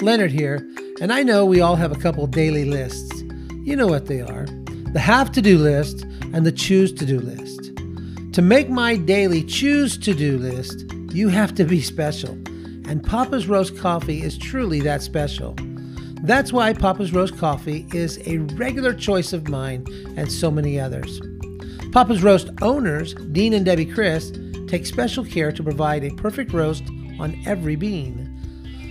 Leonard here, and I know we all have a couple daily lists. You know what they are the have to do list and the choose to do list. To make my daily choose to do list, you have to be special, and Papa's Roast Coffee is truly that special. That's why Papa's Roast Coffee is a regular choice of mine and so many others. Papa's Roast owners, Dean and Debbie Chris, take special care to provide a perfect roast on every bean.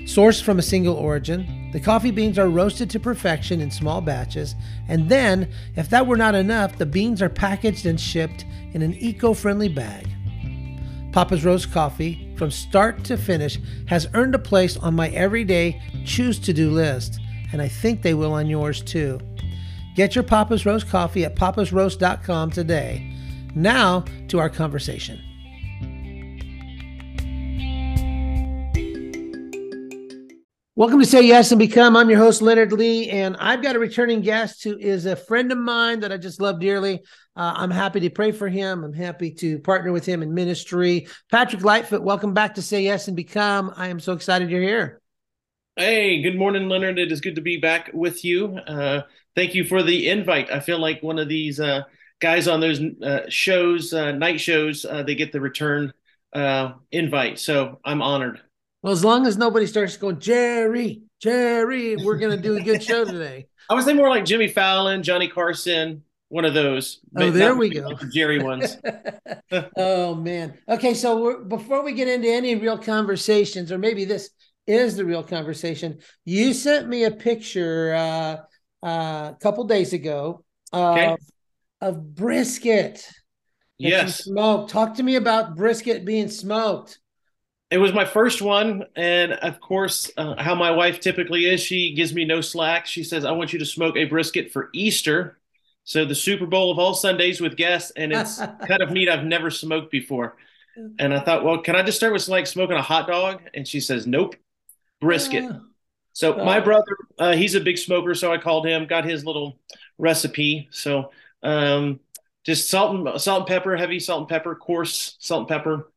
Sourced from a single origin, the coffee beans are roasted to perfection in small batches, and then, if that were not enough, the beans are packaged and shipped in an eco friendly bag. Papa's Roast Coffee, from start to finish, has earned a place on my everyday choose to do list, and I think they will on yours too. Get your Papa's Roast coffee at papasroast.com today. Now to our conversation. Welcome to Say Yes and Become. I'm your host, Leonard Lee, and I've got a returning guest who is a friend of mine that I just love dearly. Uh, I'm happy to pray for him. I'm happy to partner with him in ministry. Patrick Lightfoot, welcome back to Say Yes and Become. I am so excited you're here. Hey, good morning, Leonard. It is good to be back with you. Uh, thank you for the invite. I feel like one of these uh, guys on those uh, shows, uh, night shows, uh, they get the return invite. So I'm honored. Well, as long as nobody starts going, Jerry, Jerry, we're going to do a good show today. I was thinking more like Jimmy Fallon, Johnny Carson, one of those. Oh, there we go. The Jerry ones. oh, man. Okay. So before we get into any real conversations, or maybe this is the real conversation, you sent me a picture uh, uh, a couple days ago okay. of, of brisket. Yes. Smoked. Talk to me about brisket being smoked it was my first one and of course uh, how my wife typically is she gives me no slack. She says i want you to smoke a brisket for easter. So the super bowl of all sundays with guests and it's kind of neat i've never smoked before. And i thought well can i just start with like smoking a hot dog? And she says nope brisket. Yeah. so my brother uh, he's a big smoker so i called him got his little recipe. So um, just salt and salt and pepper heavy salt and pepper coarse salt and pepper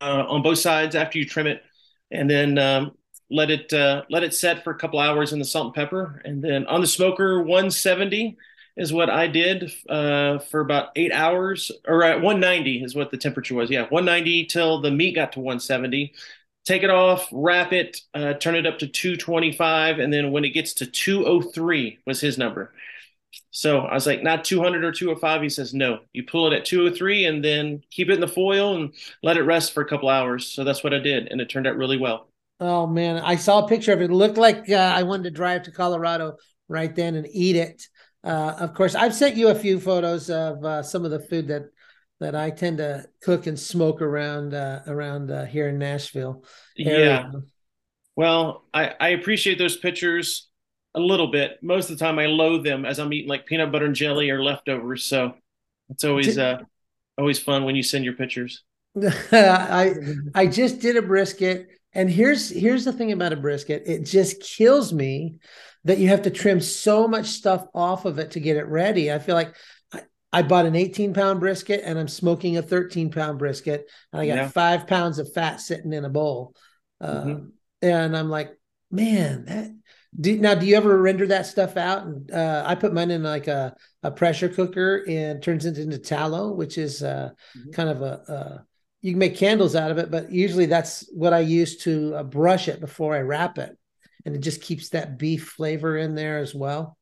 uh, on both sides after you trim it, and then um, let it uh, let it set for a couple hours in the salt and pepper, and then on the smoker 170 is what I did uh, for about eight hours, or at 190 is what the temperature was. Yeah, 190 till the meat got to 170. Take it off, wrap it, uh, turn it up to 225, and then when it gets to 203 was his number. So I was like, not 200 or 205. He says, no, you pull it at 203 and then keep it in the foil and let it rest for a couple hours. So that's what I did. And it turned out really well. Oh, man. I saw a picture of it. It looked like uh, I wanted to drive to Colorado right then and eat it. Uh, of course, I've sent you a few photos of uh, some of the food that that I tend to cook and smoke around uh, around uh, here in Nashville. Area. Yeah. Well, I, I appreciate those pictures a little bit. Most of the time, I loathe them as I'm eating like peanut butter and jelly or leftovers. So it's always uh always fun when you send your pictures. I I just did a brisket, and here's here's the thing about a brisket: it just kills me that you have to trim so much stuff off of it to get it ready. I feel like I, I bought an 18 pound brisket and I'm smoking a 13 pound brisket, and I got yeah. five pounds of fat sitting in a bowl. Uh, mm-hmm. And I'm like, man, that do, now, do you ever render that stuff out? And uh, I put mine in like a, a pressure cooker and turns it into tallow, which is uh, mm-hmm. kind of a, a, you can make candles out of it, but usually that's what I use to uh, brush it before I wrap it, and it just keeps that beef flavor in there as well.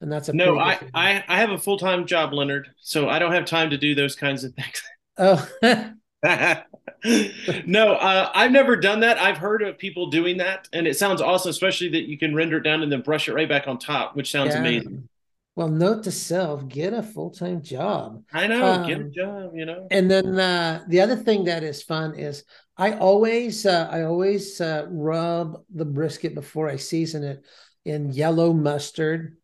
And that's a no. I, I I have a full time job, Leonard, so I don't have time to do those kinds of things. Oh. no, uh, I've never done that. I've heard of people doing that, and it sounds awesome, especially that you can render it down and then brush it right back on top, which sounds yeah. amazing. Well, note to self: get a full time job. I know, um, get a um, job. You know. And then uh, the other thing that is fun is I always uh, I always uh, rub the brisket before I season it in yellow mustard,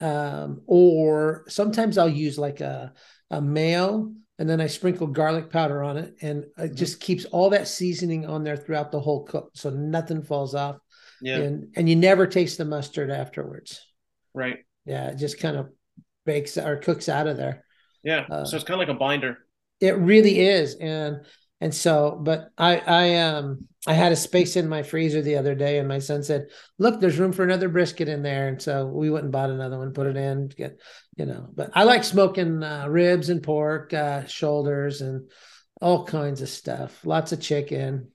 um, or sometimes I'll use like a a mayo and then I sprinkle garlic powder on it, and it mm-hmm. just keeps all that seasoning on there throughout the whole cook, so nothing falls off. Yeah, and and you never taste the mustard afterwards. Right. Yeah, it just kind of bakes or cooks out of there. Yeah, uh, so it's kind of like a binder. It really is, and And so, but I, I, um, I had a space in my freezer the other day, and my son said, "Look, there's room for another brisket in there." And so we went and bought another one, put it in, get, you know. But I like smoking uh, ribs and pork, uh, shoulders, and all kinds of stuff. Lots of chicken.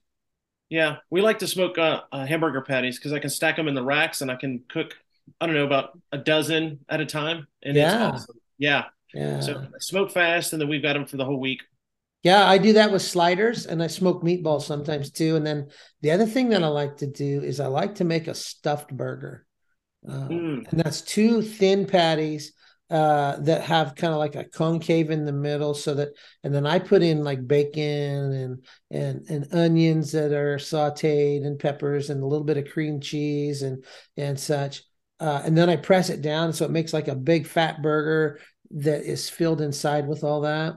Yeah, we like to smoke uh, uh hamburger patties because I can stack them in the racks and I can cook. I don't know about a dozen at a time, and yeah, awesome. yeah, yeah. So smoke fast, and then we've got them for the whole week. Yeah, I do that with sliders and I smoke meatballs sometimes too. And then the other thing that I like to do is I like to make a stuffed burger. Uh, mm. And that's two thin patties uh, that have kind of like a concave in the middle so that and then I put in like bacon and and and onions that are sauteed and peppers and a little bit of cream cheese and and such. Uh, and then I press it down so it makes like a big fat burger that is filled inside with all that.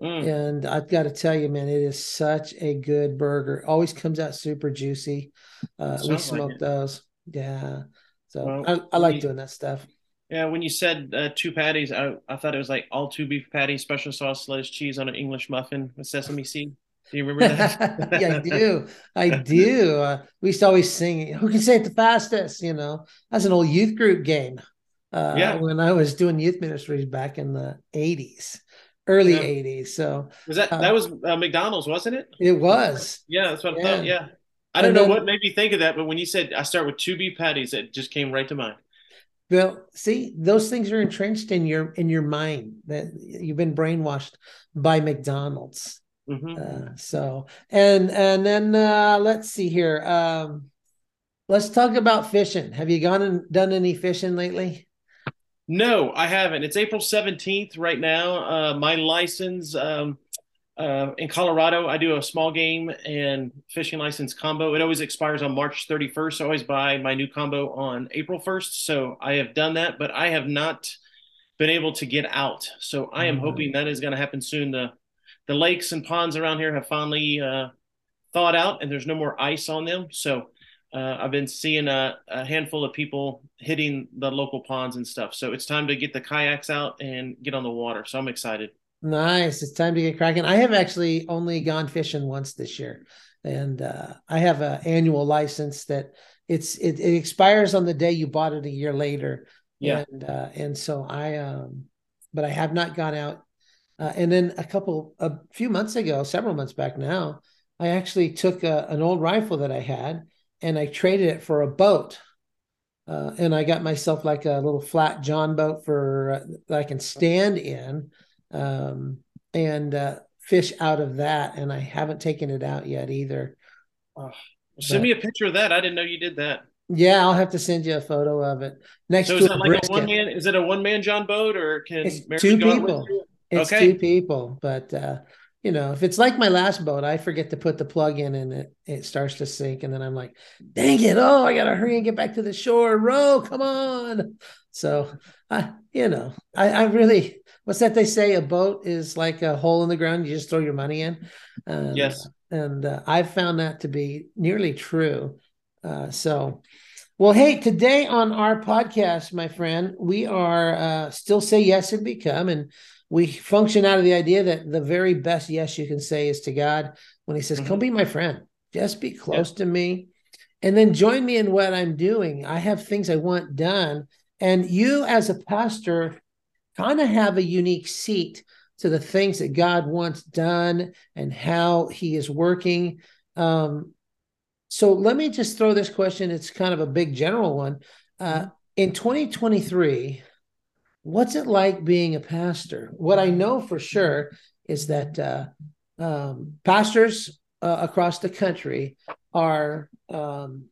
Mm. And I've got to tell you, man, it is such a good burger. Always comes out super juicy. Uh, we smoke like those. Yeah. So well, I, I, like you, doing that stuff. Yeah. When you said uh, two patties, I, I thought it was like all two beef patties, special sauce, lettuce, cheese on an English muffin with sesame seed. Do you remember that? yeah, I do. I do. Uh, we used to always sing, who can say it the fastest? You know, that's an old youth group game. Uh, yeah. When I was doing youth ministries back in the 80s early yeah. 80s. So was that uh, that was uh, McDonald's, wasn't it? It was. Yeah, that's what I thought. Yeah. I don't know what made me think of that, but when you said I start with two beef patties, it just came right to mind. Well, see, those things are entrenched in your in your mind that you've been brainwashed by McDonald's. Mm-hmm. Uh, so and and then uh, let's see here. Um, let's talk about fishing. Have you gone and done any fishing lately? No, I haven't. It's April 17th right now. Uh, my license um, uh, in Colorado, I do a small game and fishing license combo. It always expires on March 31st. I always buy my new combo on April 1st. So I have done that, but I have not been able to get out. So I am mm-hmm. hoping that is going to happen soon. The the lakes and ponds around here have finally uh, thawed out, and there's no more ice on them. So uh, I've been seeing a, a, handful of people hitting the local ponds and stuff. So it's time to get the kayaks out and get on the water. So I'm excited. Nice. It's time to get cracking. I have actually only gone fishing once this year, and uh, I have an annual license that it's it, it, expires on the day you bought it a year later. Yeah. And uh, and so I um, but I have not gone out. Uh, and then a couple a few months ago, several months back now, I actually took a, an old rifle that I had and I traded it for a boat. Uh, and I got myself like a little flat John boat for uh, that I can stand in um, and uh, fish out of that. And I haven't taken it out yet either. Oh, send but, me a picture of that. I didn't know you did that. Yeah, I'll have to send you a photo of it next so to is a like brisket. a one man. Is it a one man John boat or can it's two people? It's okay. two people, but uh, you know, if it's like my last boat, I forget to put the plug in and it, it starts to sink. And then I'm like, dang it. Oh, I got to hurry and get back to the shore. Row, come on. So, I, you know, I, I really, what's that they say? A boat is like a hole in the ground. You just throw your money in. Um, yes. And uh, I've found that to be nearly true. Uh, so, well, hey, today on our podcast, my friend, we are uh, still say yes and become. And we function out of the idea that the very best yes you can say is to God when He says, mm-hmm. Come be my friend, just be close yeah. to me, and then join me in what I'm doing. I have things I want done. And you, as a pastor, kind of have a unique seat to the things that God wants done and how He is working. Um, so let me just throw this question. It's kind of a big general one. Uh, mm-hmm. in 2023, what's it like being a pastor? What I know for sure is that uh, um, pastors uh, across the country are um,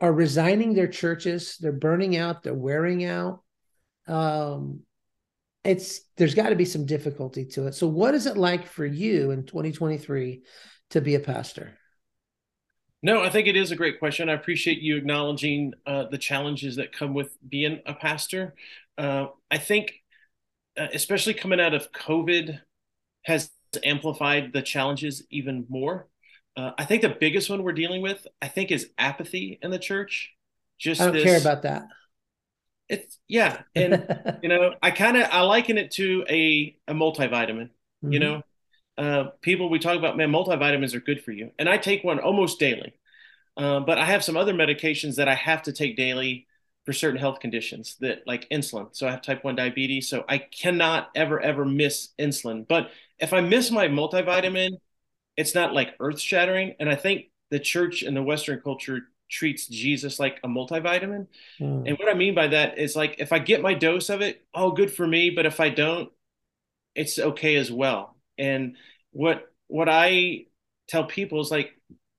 are resigning their churches. They're burning out. They're wearing out. Um, it's there's got to be some difficulty to it. So, what is it like for you in 2023 to be a pastor? No, I think it is a great question. I appreciate you acknowledging uh, the challenges that come with being a pastor. Uh, I think, uh, especially coming out of COVID, has amplified the challenges even more. Uh, I think the biggest one we're dealing with, I think, is apathy in the church. Just I don't this, care about that. It's yeah, and you know, I kind of I liken it to a a multivitamin. Mm-hmm. You know, uh, people we talk about, man, multivitamins are good for you, and I take one almost daily. Uh, but I have some other medications that I have to take daily for certain health conditions that like insulin. So I have type 1 diabetes. So I cannot ever, ever miss insulin. But if I miss my multivitamin, it's not like earth shattering. And I think the church and the Western culture treats Jesus like a multivitamin. Mm. And what I mean by that is like if I get my dose of it, oh, good for me. But if I don't, it's okay as well. And what what I tell people is like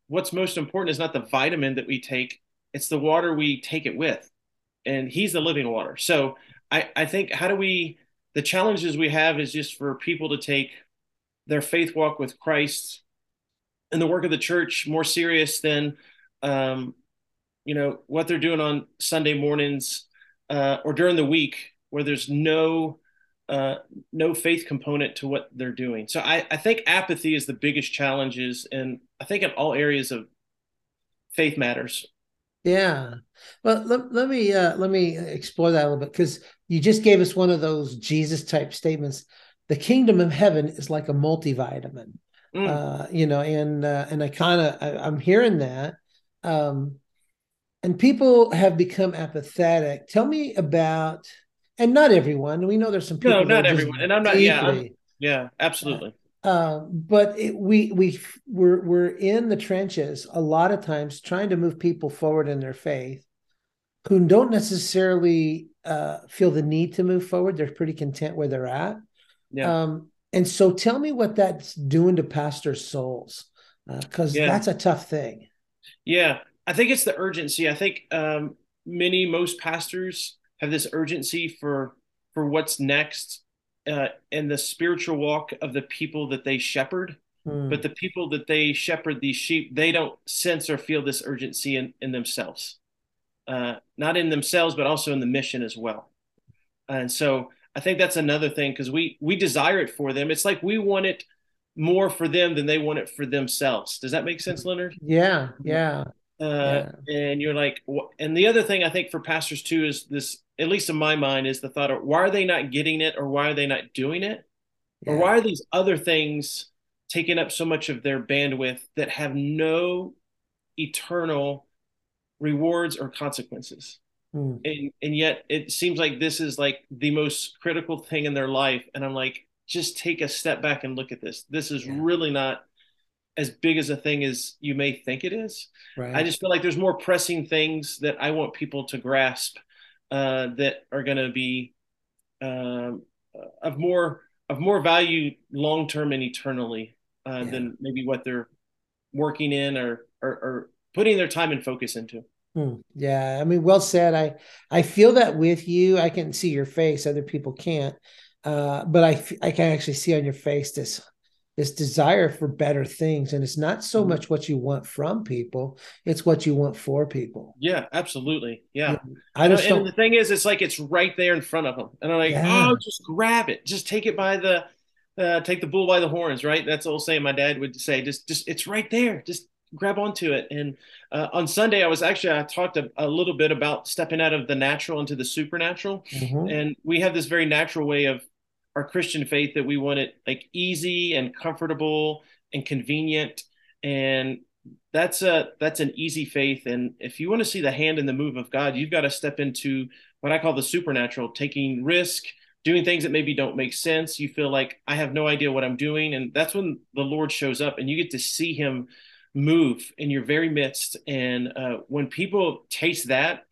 what's most important is not the vitamin that we take, it's the water we take it with and he's the living water. So I, I think how do we the challenges we have is just for people to take their faith walk with Christ and the work of the church more serious than um, you know what they're doing on Sunday mornings uh, or during the week where there's no uh, no faith component to what they're doing. So I, I think apathy is the biggest challenges, and I think in all areas of faith matters. Yeah. Well, let, let me uh, let me explore that a little bit because you just gave us one of those Jesus type statements. The kingdom of heaven is like a multivitamin, mm. uh, you know, and uh, and I kind of I'm hearing that, um, and people have become apathetic. Tell me about, and not everyone. We know there's some people. No, not everyone, and I'm not. Yeah, I'm, yeah, absolutely. Um, but it, we we we're we're in the trenches a lot of times trying to move people forward in their faith who don't necessarily uh, feel the need to move forward. They're pretty content where they're at. Yeah. Um, and so, tell me what that's doing to pastors' souls, because uh, yeah. that's a tough thing. Yeah, I think it's the urgency. I think um, many most pastors have this urgency for for what's next uh, in the spiritual walk of the people that they shepherd. Mm. But the people that they shepherd these sheep, they don't sense or feel this urgency in, in themselves, uh, not in themselves, but also in the mission as well. And so I think that's another thing because we we desire it for them. It's like we want it more for them than they want it for themselves. Does that make sense, Leonard? Yeah, yeah. Uh, yeah. And you're like, and the other thing I think for pastors too is this at least in my mind, is the thought of why are they not getting it or why are they not doing it? Yeah. Or why are these other things taking up so much of their bandwidth that have no eternal rewards or consequences? Mm. And, and yet it seems like this is like the most critical thing in their life. And I'm like, just take a step back and look at this. This is yeah. really not as big as a thing as you may think it is. Right. I just feel like there's more pressing things that I want people to grasp uh, that are going to be um, of more of more value long term and eternally uh, yeah. than maybe what they're working in or, or, or putting their time and focus into. Hmm. Yeah, I mean, well said. I I feel that with you. I can see your face; other people can't. Uh, but I I can actually see on your face this this desire for better things and it's not so mm-hmm. much what you want from people it's what you want for people. Yeah absolutely. Yeah. I just and, and the thing is it's like it's right there in front of them and i'm like yeah. oh just grab it. Just take it by the uh, take the bull by the horns right? That's the old saying my dad would say just just it's right there. Just grab onto it. And uh, on sunday i was actually i talked a, a, little bit about stepping out of the natural into the supernatural. Mm-hmm. and we have this very natural way of our Christian faith that we want it like easy and comfortable and convenient. And that's a that's an easy faith. And if you want to see the hand and the move of God, you've got to step into what I call the supernatural, taking risk, doing things that maybe don't make sense. You feel like I have no idea what I'm doing. And that's when the Lord shows up and you get to see him move in your very midst. And uh, when people taste that,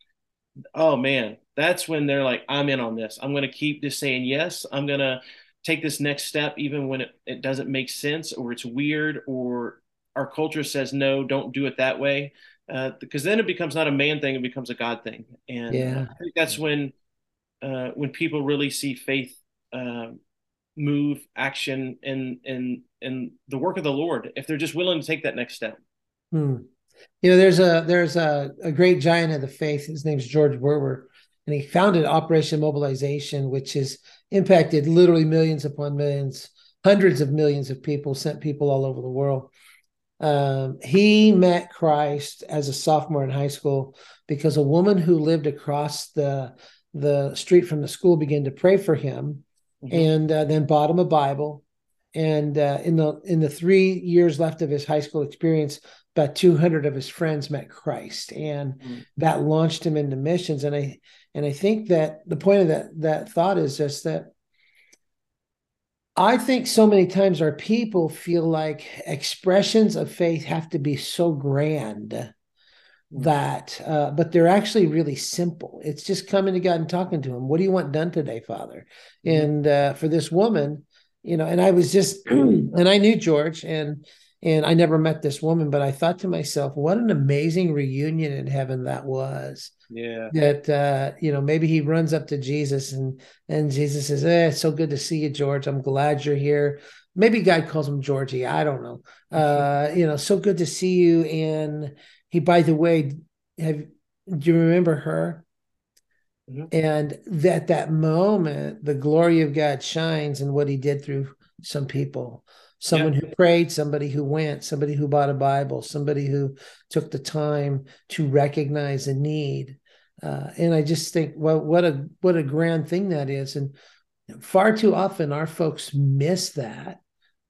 oh man, that's when they're like, I'm in on this. I'm going to keep just saying yes. I'm going to take this next step, even when it, it doesn't make sense or it's weird or our culture says, no, don't do it that way. Uh, because then it becomes not a man thing, it becomes a God thing. And yeah. I think that's when, uh, when people really see faith, uh, move action and, and, and the work of the Lord, if they're just willing to take that next step. Hmm. You know, there's a there's a, a great giant of the faith. His name's George Verwer, and he founded Operation Mobilization, which has impacted literally millions upon millions, hundreds of millions of people, sent people all over the world. Um, he met Christ as a sophomore in high school because a woman who lived across the the street from the school began to pray for him, mm-hmm. and uh, then bought him a Bible. and uh, in the in the three years left of his high school experience, about 200 of his friends met Christ, and mm. that launched him into missions. And I and I think that the point of that that thought is just that I think so many times our people feel like expressions of faith have to be so grand mm. that, uh, but they're actually really simple. It's just coming to God and talking to Him. What do you want done today, Father? Mm-hmm. And uh, for this woman, you know, and I was just, and I knew George, and and I never met this woman, but I thought to myself, what an amazing reunion in heaven that was. Yeah. That uh, you know, maybe he runs up to Jesus and and Jesus says, eh, it's so good to see you, George. I'm glad you're here. Maybe God calls him Georgie. I don't know. Uh, you know, so good to see you. And he, by the way, have do you remember her? Mm-hmm. And that that moment, the glory of God shines in what he did through some people someone yeah. who prayed, somebody who went, somebody who bought a Bible, somebody who took the time to recognize a need. Uh, and I just think, well, what a what a grand thing that is. And far too often, our folks miss that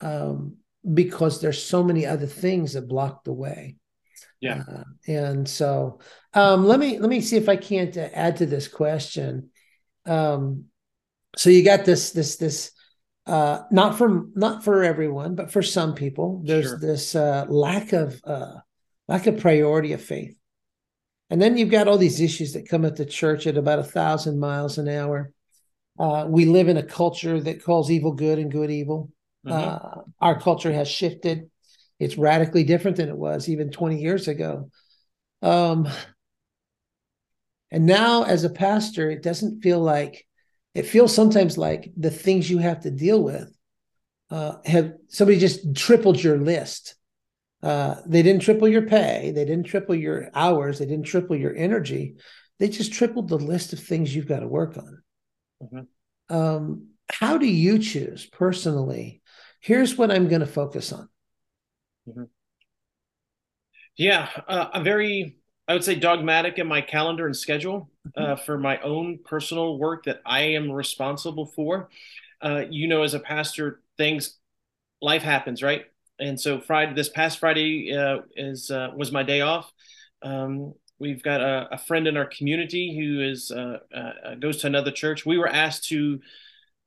um, because there's so many other things that block the way. Yeah. Uh, and so, um, let me let me see if I can't add to this question. Um, so you got this this this uh, not for not for everyone, but for some people, there's sure. this uh, lack of uh, lack of priority of faith, and then you've got all these issues that come at the church at about a thousand miles an hour. Uh, we live in a culture that calls evil good and good evil. Mm-hmm. Uh, our culture has shifted; it's radically different than it was even 20 years ago. Um, and now, as a pastor, it doesn't feel like it feels sometimes like the things you have to deal with uh, have somebody just tripled your list. Uh, they didn't triple your pay, they didn't triple your hours, they didn't triple your energy. They just tripled the list of things you've got to work on. Mm-hmm. Um, how do you choose personally? Here's what I'm going to focus on. Mm-hmm. Yeah, uh, I'm very I would say dogmatic in my calendar and schedule uh, mm-hmm. for my own personal work that I am responsible for. Uh, you know, as a pastor, things, life happens, right? And so Friday, this past Friday uh, is uh, was my day off. Um, we've got a, a, friend in our community who is uh, uh, goes to another church. We were asked to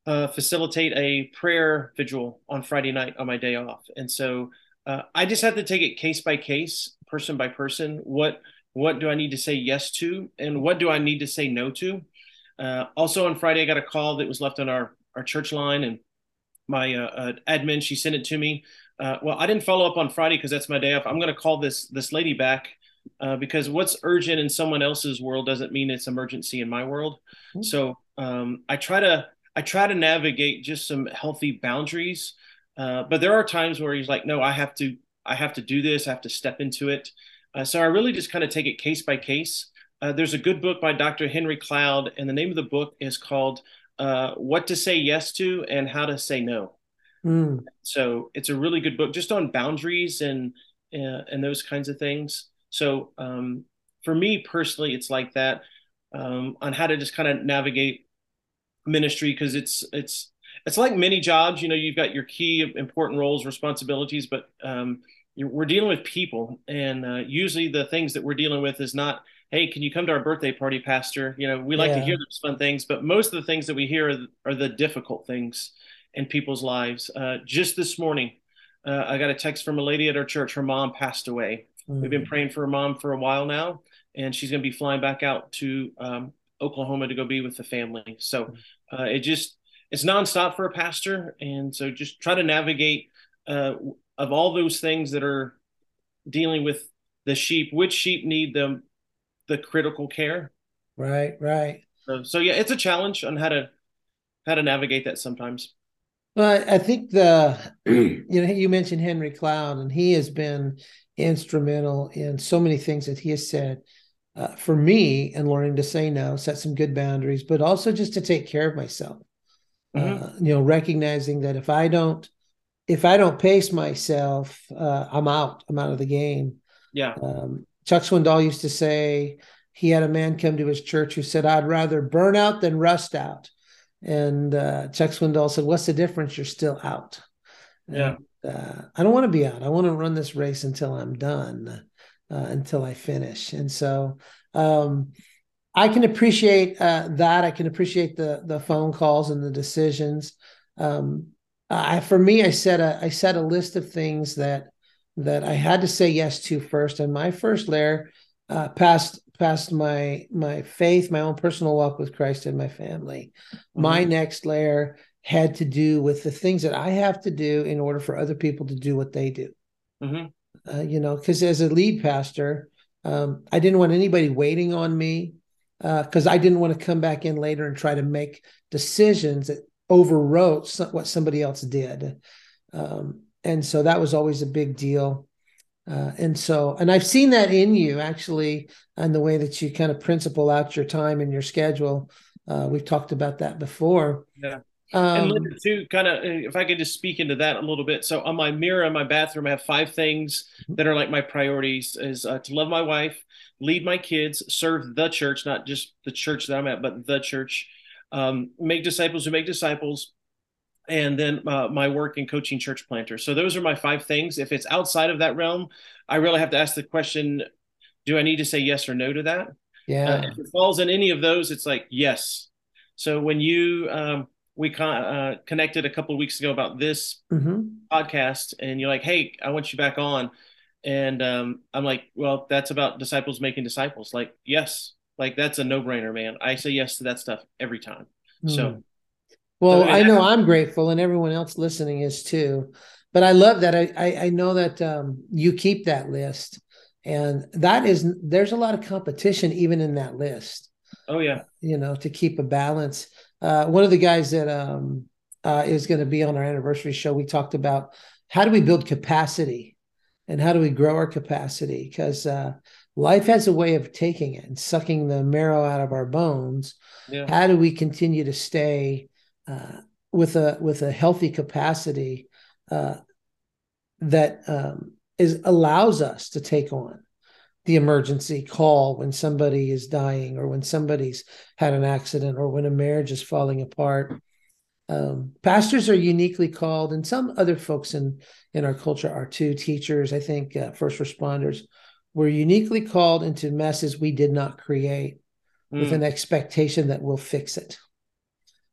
facilitate a prayer vigil on Friday night on my day off, and so I just have to take it case by case, person by person. What what do I need to say yes to, and what do I need to say no to? Uh, also on Friday, I got a call that was left on our our church line, and my uh, uh, admin she sent it to me. Uh, well, I didn't follow up on Friday because that's my day off. I'm going to call this this lady back uh, because what's urgent in someone else's world doesn't mean it's emergency in my world. Mm-hmm. So um, I try to I try to navigate just some healthy boundaries. Uh, but there are times where he's like, no, I have to I have to do this. I have to step into it. Uh, so I really just kind of take it case by case. Uh, there's a good book by Dr. Henry Cloud, and the name of the book is called uh, What to Say Yes to and How to Say No. Mm. So it's a really good book just on boundaries and uh, and those kinds of things. So um, for me personally, it's like that um, on how to just kind of navigate ministry because it's it's it's like many jobs. You know, you've got your key important roles, responsibilities, but um, we're dealing with people, and uh, usually the things that we're dealing with is not, "Hey, can you come to our birthday party, Pastor?" You know, we like yeah. to hear those fun things, but most of the things that we hear are, are the difficult things in people's lives. Uh, just this morning, uh, I got a text from a lady at our church. Her mom passed away. Mm. We've been mm. praying for her mom for a while now, and she's going to be flying back out to um, Oklahoma to go be with the family. So mm. uh, it just it's nonstop for a pastor, and so just try to navigate uh, of all those things that are dealing with the sheep, which sheep need the the critical care? Right, right. So, so yeah, it's a challenge on how to how to navigate that sometimes. Well, I think the you know you mentioned Henry Cloud, and he has been instrumental in so many things that he has said. Uh, for me, and learning to say no, set some good boundaries, but also just to take care of myself. Mm-hmm. Uh, you know, recognizing that if I don't if I don't pace myself, uh, I'm out. I'm out of the game. Yeah. Um, Chuck Swindoll used to say he had a man come to his church who said, "I'd rather burn out than rust out." And uh, Chuck Swindoll said, "What's the difference? You're still out." Yeah. And, uh, I don't want to be out. I want to run this race until I'm done, uh, until I finish. And so, um, I can appreciate uh, that. I can appreciate the the phone calls and the decisions. Um, I, for me, I set a I set a list of things that that I had to say yes to first, and my first layer uh, past past my my faith, my own personal walk with Christ and my family. Mm-hmm. My next layer had to do with the things that I have to do in order for other people to do what they do. Mm-hmm. Uh, you know, because as a lead pastor, um, I didn't want anybody waiting on me because uh, I didn't want to come back in later and try to make decisions that overwrote some, what somebody else did. Um, and so that was always a big deal. Uh, and so, and I've seen that in you actually, and the way that you kind of principle out your time and your schedule. Uh, we've talked about that before. Yeah. Um, and Linda, too, kind of, if I could just speak into that a little bit. So, on my mirror in my bathroom, I have five things that are like my priorities: is uh, to love my wife, lead my kids, serve the church, not just the church that I'm at, but the church, um, make disciples who make disciples, and then uh, my work in coaching church planters. So those are my five things. If it's outside of that realm, I really have to ask the question: Do I need to say yes or no to that? Yeah. Uh, if it falls in any of those, it's like yes. So when you um, we con- uh, connected a couple of weeks ago about this mm-hmm. podcast, and you're like, "Hey, I want you back on," and um, I'm like, "Well, that's about disciples making disciples." Like, yes, like that's a no brainer, man. I say yes to that stuff every time. Mm. So well, I know I'm grateful, and everyone else listening is too. But I love that. I I, I know that um, you keep that list, and that is there's a lot of competition even in that list. Oh yeah, you know to keep a balance. Uh, one of the guys that um, uh, is going to be on our anniversary show, we talked about how do we build capacity and how do we grow our capacity because uh, life has a way of taking it and sucking the marrow out of our bones. Yeah. How do we continue to stay uh, with a with a healthy capacity uh, that um, is allows us to take on the emergency call when somebody is dying or when somebody's had an accident or when a marriage is falling apart. Um, pastors are uniquely called, and some other folks in in our culture are too. Teachers, I think, uh, first responders, were uniquely called into messes we did not create, mm. with an expectation that we'll fix it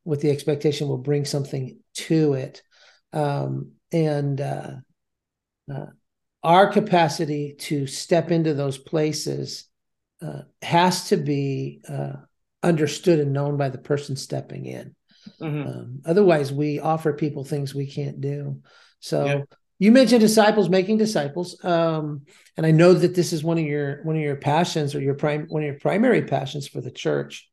with the expectation we'll bring something to it. Um, and uh, uh, our capacity to step into those places uh, has to be uh, understood and known by the person stepping in. Mm-hmm. Um, otherwise, we offer people things we can't do. So. You mentioned disciples making disciples, um, and I know that this is one of your one of your passions or your prime one of your primary passions for the church.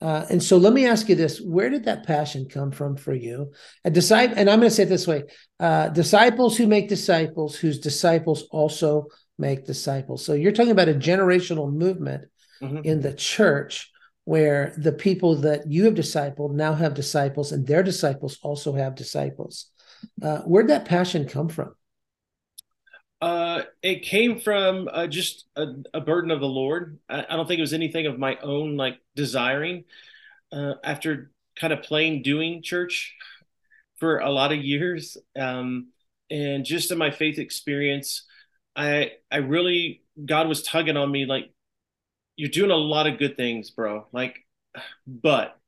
Uh, and so let me ask you this: Where did that passion come from for you? A disciple, and I'm going to say it this way: uh, disciples who make disciples, whose disciples also make disciples. So you're talking about a generational movement mm-hmm. in the church where the people that you have discipled now have disciples, and their disciples also have disciples. Uh, where'd that passion come from? Uh, it came from uh, just a, a, burden of the Lord. I, I, don't think it was anything of my own like desiring. Uh, after kind of playing doing church for a lot of years, um, and just in my faith experience, I I really God was tugging on me like, you're doing a lot of good things, bro. Like, but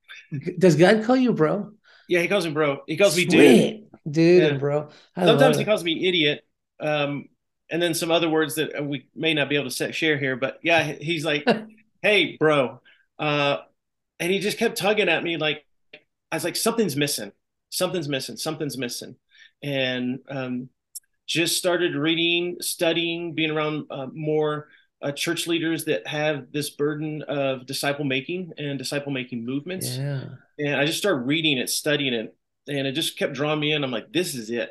does God call you bro? Yeah, he calls me bro. He calls Sweet. me dude, dude, yeah. and bro. I Sometimes he calls me idiot. Um, and then some other words that we may not be able to share here. But yeah, he's like, "Hey, bro," uh, and he just kept tugging at me like I was like, "Something's missing. Something's missing. Something's missing," and um, just started reading, studying, being around uh, more uh, church leaders that have this burden of disciple making and disciple making movements. Yeah. And I just started reading it, studying it, and it just kept drawing me in. I'm like, this is it.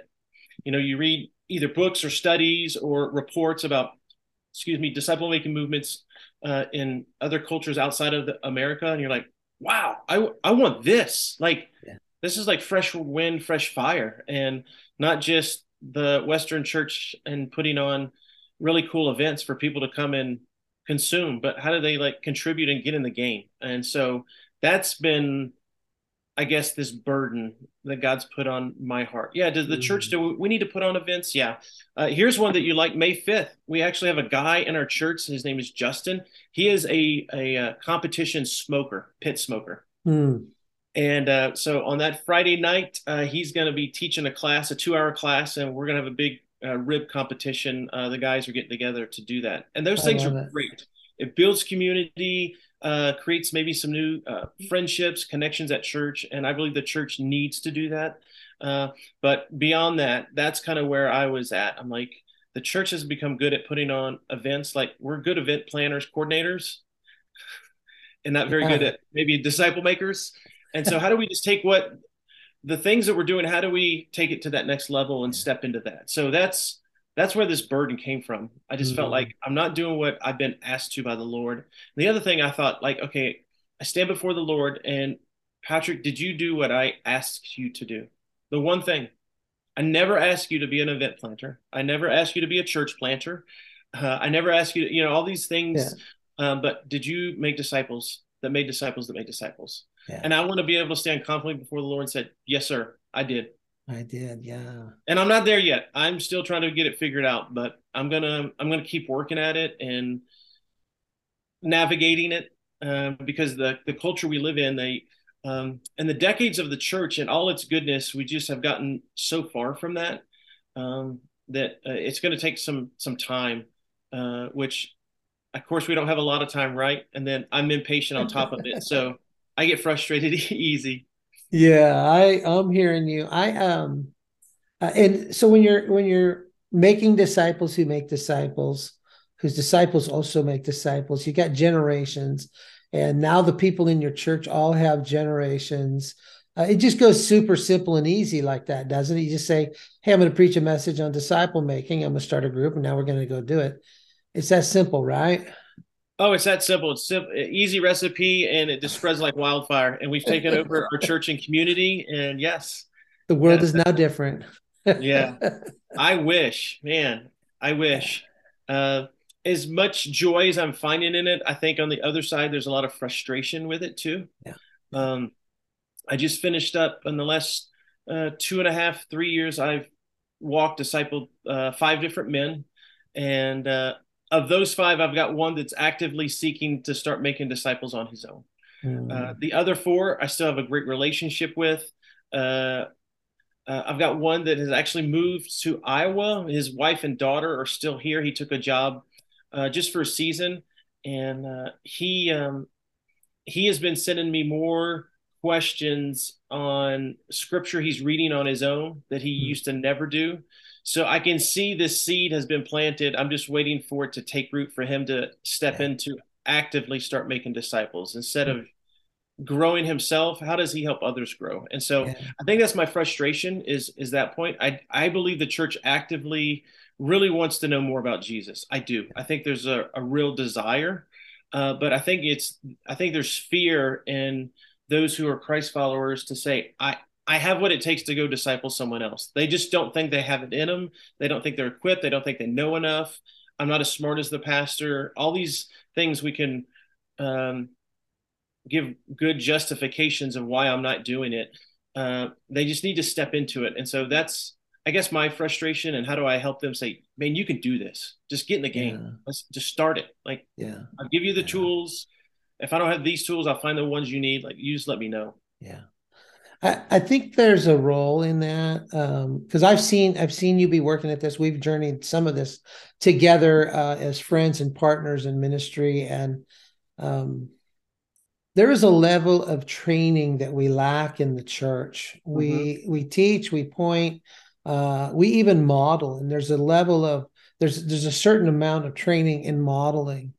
You know, you read either books or studies or reports about, excuse me, disciple making movements uh, in other cultures outside of the, America, and you're like, wow, I I want this. Like, yeah. this is like fresh wind, fresh fire, and not just the Western Church and putting on really cool events for people to come and consume, but how do they like contribute and get in the game? And so that's been I guess this burden that God's put on my heart. Yeah, does the mm-hmm. church do we need to put on events? Yeah. Uh, here's one that you like. May 5th, we actually have a guy in our church. His name is Justin. He is a a, a uh, competition smoker, pit smoker. Mm. And uh, so on that Friday night, uh, he's going to be teaching a class, a two-hour class, and we're going to have a big uh, rib competition. Uh, the guys are getting together to do that, and those I things are it. great. It builds community uh, creates maybe some new uh, friendships, connections at church, and I believe the church needs to do that. Uh, but beyond that, that's kind of where I was at. I'm like, the church has become good at putting on events. Like we're good event planners, coordinators, and not very good at maybe disciple makers. And so, how do we just take what the things that we're doing? How do we take it to that next level and step into that? So that's that's where this burden came from. I just mm-hmm. felt like I'm not doing what I've been asked to by the Lord. The other thing I thought, like, okay, I stand before the Lord, and Patrick, did you do what I asked you to do? The one thing I never asked you to be an event planter. I never asked you to be a church planter. Uh, I never asked you to, you know, all these things. Yeah. Um, but did you make disciples that made disciples that made disciples? Yeah. And I want to be able to stand confidently before the Lord and say, yes, sir, I did. I did, yeah. And I'm not there yet. I'm still trying to get it figured out, but I'm gonna I'm gonna keep working at it and navigating it uh, because the the culture we live in, they um, and the decades of the church and all its goodness, we just have gotten so far from that um, that uh, it's going to take some some time, uh, which of course we don't have a lot of time, right? And then I'm impatient on top of it, so I get frustrated easy. Yeah, I I'm hearing you. I um uh, and so when you're when you're making disciples who make disciples, whose disciples also make disciples, you got generations, and now the people in your church all have generations. Uh, it just goes super simple and easy like that, doesn't it? You just say, "Hey, I'm going to preach a message on disciple making. I'm going to start a group, and now we're going to go do it." It's that simple, right? Oh, it's that simple. It's simple, easy recipe, and it just spreads like wildfire. And we've taken over our church and community. And yes, the world is now different. yeah, I wish, man, I wish. Uh, as much joy as I'm finding in it, I think on the other side, there's a lot of frustration with it too. Yeah. Um, I just finished up in the last uh, two and a half, three years. I've walked, discipled uh, five different men, and uh, of those five, I've got one that's actively seeking to start making disciples on his own. Mm. Uh, the other four, I still have a great relationship with. Uh, uh, I've got one that has actually moved to Iowa. His wife and daughter are still here. He took a job uh, just for a season, and uh, he um, he has been sending me more questions on scripture he's reading on his own that he mm. used to never do. So I can see this seed has been planted. I'm just waiting for it to take root for him to step yeah. into actively start making disciples instead of growing himself. How does he help others grow? And so yeah. i think that's my frustration is is that point. I i believe the church actively really wants to know more about jesus. I do. I think there's a, a real desire uh, but i think it's i think there's fear in those who are christ followers to say i I have what it takes to go disciple someone else. They just don't think they have it in them. They don't think they're equipped. They don't think they know enough. I'm not as smart as the pastor. All these things we can um, give good justifications of why I'm not doing it. Uh, they just need to step into it. And so that's, I guess, my frustration. And how do I help them say, man, you can do this. Just get in the game. Yeah. Let's just start it. Like, yeah, I'll give you the yeah. tools. If I don't have these tools, I'll find the ones you need. Like, you just let me know. Yeah. I, I think there's a role in that because um, I've seen I've seen you be working at this. We've journeyed some of this together uh, as friends and partners in ministry, and um, there is a level of training that we lack in the church. Mm-hmm. We we teach, we point, uh, we even model, and there's a level of there's there's a certain amount of training in modeling,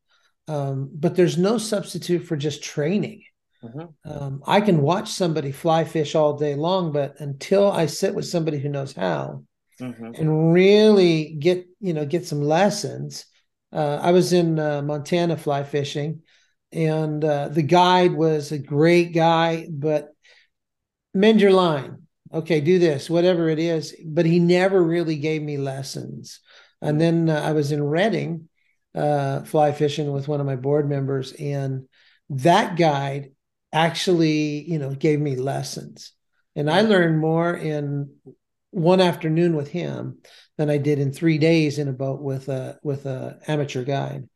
um, but there's no substitute for just training. Mm-hmm. Um, I can watch somebody fly fish all day long, but until I sit with somebody who knows how mm-hmm. and really get you know get some lessons. Uh, I was in uh, Montana fly fishing, and uh, the guide was a great guy, but mend your line. Okay, do this, whatever it is. But he never really gave me lessons. And mm-hmm. then uh, I was in Redding uh, fly fishing with one of my board members, and that guide actually, you know, gave me lessons. And I learned more in one afternoon with him than I did in three days in a boat with a with a amateur guide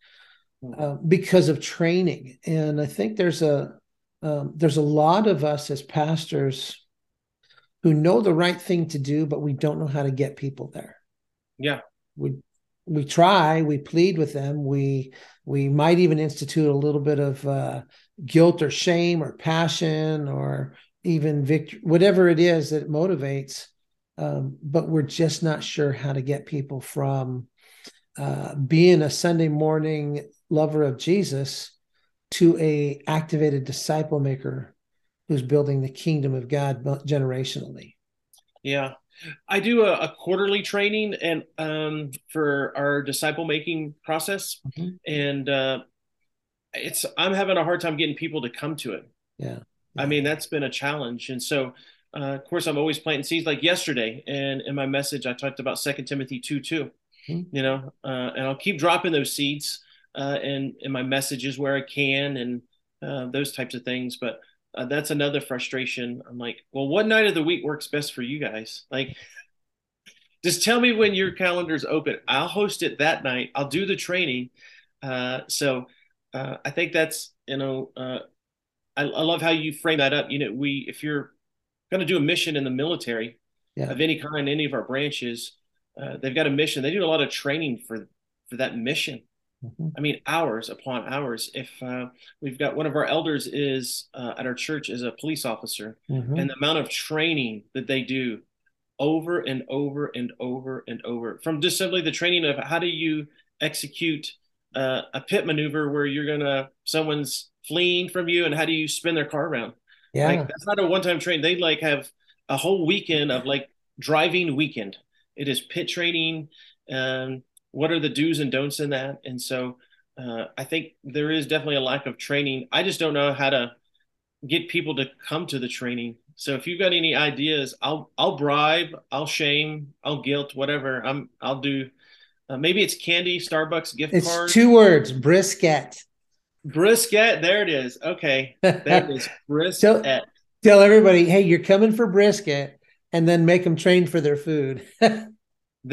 hmm. uh, because of training. And I think there's a um, there's a lot of us as pastors who know the right thing to do, but we don't know how to get people there. Yeah, we we try, we plead with them, we we might even institute a little bit of uh, guilt or shame or passion or even victory, whatever it is that motivates. Um, but we're just not sure how to get people from uh, being a Sunday morning lover of Jesus to a activated disciple maker who's building the kingdom of God generationally. Yeah, I do a, a quarterly training and um, for our disciple making process, mm-hmm. and uh, it's I'm having a hard time getting people to come to it. Yeah. I mean, that's been a challenge. And so, uh, of course, I'm always planting seeds like yesterday. And in my message, I talked about Second Timothy 2 2, mm-hmm. you know, uh, and I'll keep dropping those seeds uh, in, in my messages where I can and uh, those types of things. But uh, that's another frustration. I'm like, well, what night of the week works best for you guys? Like, just tell me when your calendar's open. I'll host it that night. I'll do the training. Uh, I think that's, you know, I, I love how you frame that up. You know, we if you're going to do a mission in the military yeah. of any kind, any of our branches, uh, they've got a mission. They do a lot of training for for that mission. Mm-hmm. I mean, hours upon hours. If uh, we've got one of our elders is uh, at our church is a police officer, mm-hmm. and the amount of training that they do over and over and over and over, from just simply the training of how do you execute uh, a pit maneuver where you're gonna someone's fleeing from you and how do you spin their car around? Yeah. Like, that's not a one-time train. They like have a whole weekend of like driving weekend. It is pit training. Um, what are the do's and don'ts in that? And so uh, I think there is definitely a lack of training. I just don't know how to get people to come to the training. So if you've got any ideas, I'll I'll bribe, I'll shame, I'll guilt, whatever. I'm I'll do. Uh, maybe it's candy, Starbucks gift it's card. It's two words: brisket. Brisket. There it is. Okay. That is brisket. tell, tell everybody, hey, you're coming for brisket, and then make them train for their food. there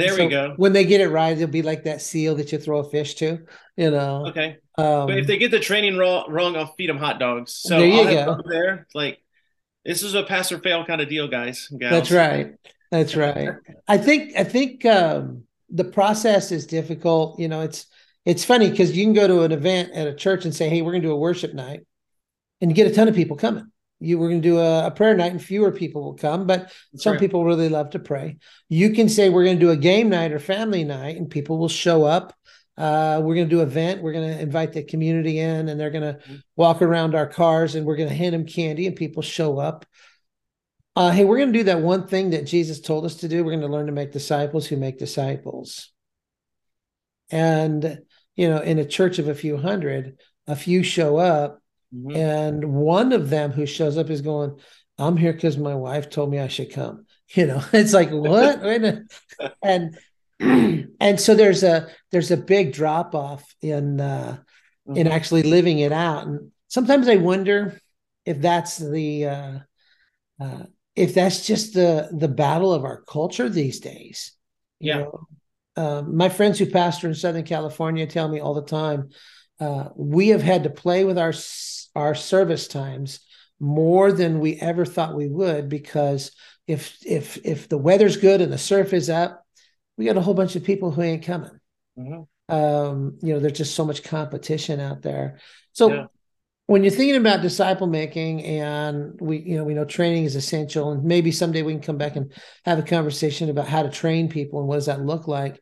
so we go. When they get it right, it'll be like that seal that you throw a fish to, you know. Okay. Um, but if they get the training wrong, wrong, I'll feed them hot dogs. So there you I'll go. There, like this is a pass or fail kind of deal, guys. That's right. That's right. I think. I think um, the process is difficult. You know, it's it's funny because you can go to an event at a church and say, "Hey, we're going to do a worship night," and you get a ton of people coming. You we're going to do a, a, prayer night, and fewer people will come, but That's some right. people really love to pray. You can say we're going to do a game night or family night, and people will show up. Uh, we're going to do an event. We're going to invite the community in, and they're going to mm-hmm. walk around our cars, and we're going to hand them candy, and people show up. Uh, hey, we're going to do that one thing that Jesus told us to do. We're going to learn to make disciples who make disciples. And you know, in a church of a few hundred, a few show up, mm-hmm. and one of them who shows up is going, "I'm here because my wife told me I should come." You know, it's like what? and and so there's a there's a big drop off in uh, mm-hmm. in actually living it out, and sometimes I wonder if that's the uh, uh, if that's just the the battle of our culture these days. yeah. Know? Um, my friends who pastor in Southern California tell me all the time, uh, we have had to play with our our service times more than we ever thought we would because if if if the weather's good and the surf is up, we got a whole bunch of people who ain't coming. Mm-hmm. Um, you know, there's just so much competition out there. So yeah. When you're thinking about disciple making, and we you know we know training is essential, and maybe someday we can come back and have a conversation about how to train people and what does that look like.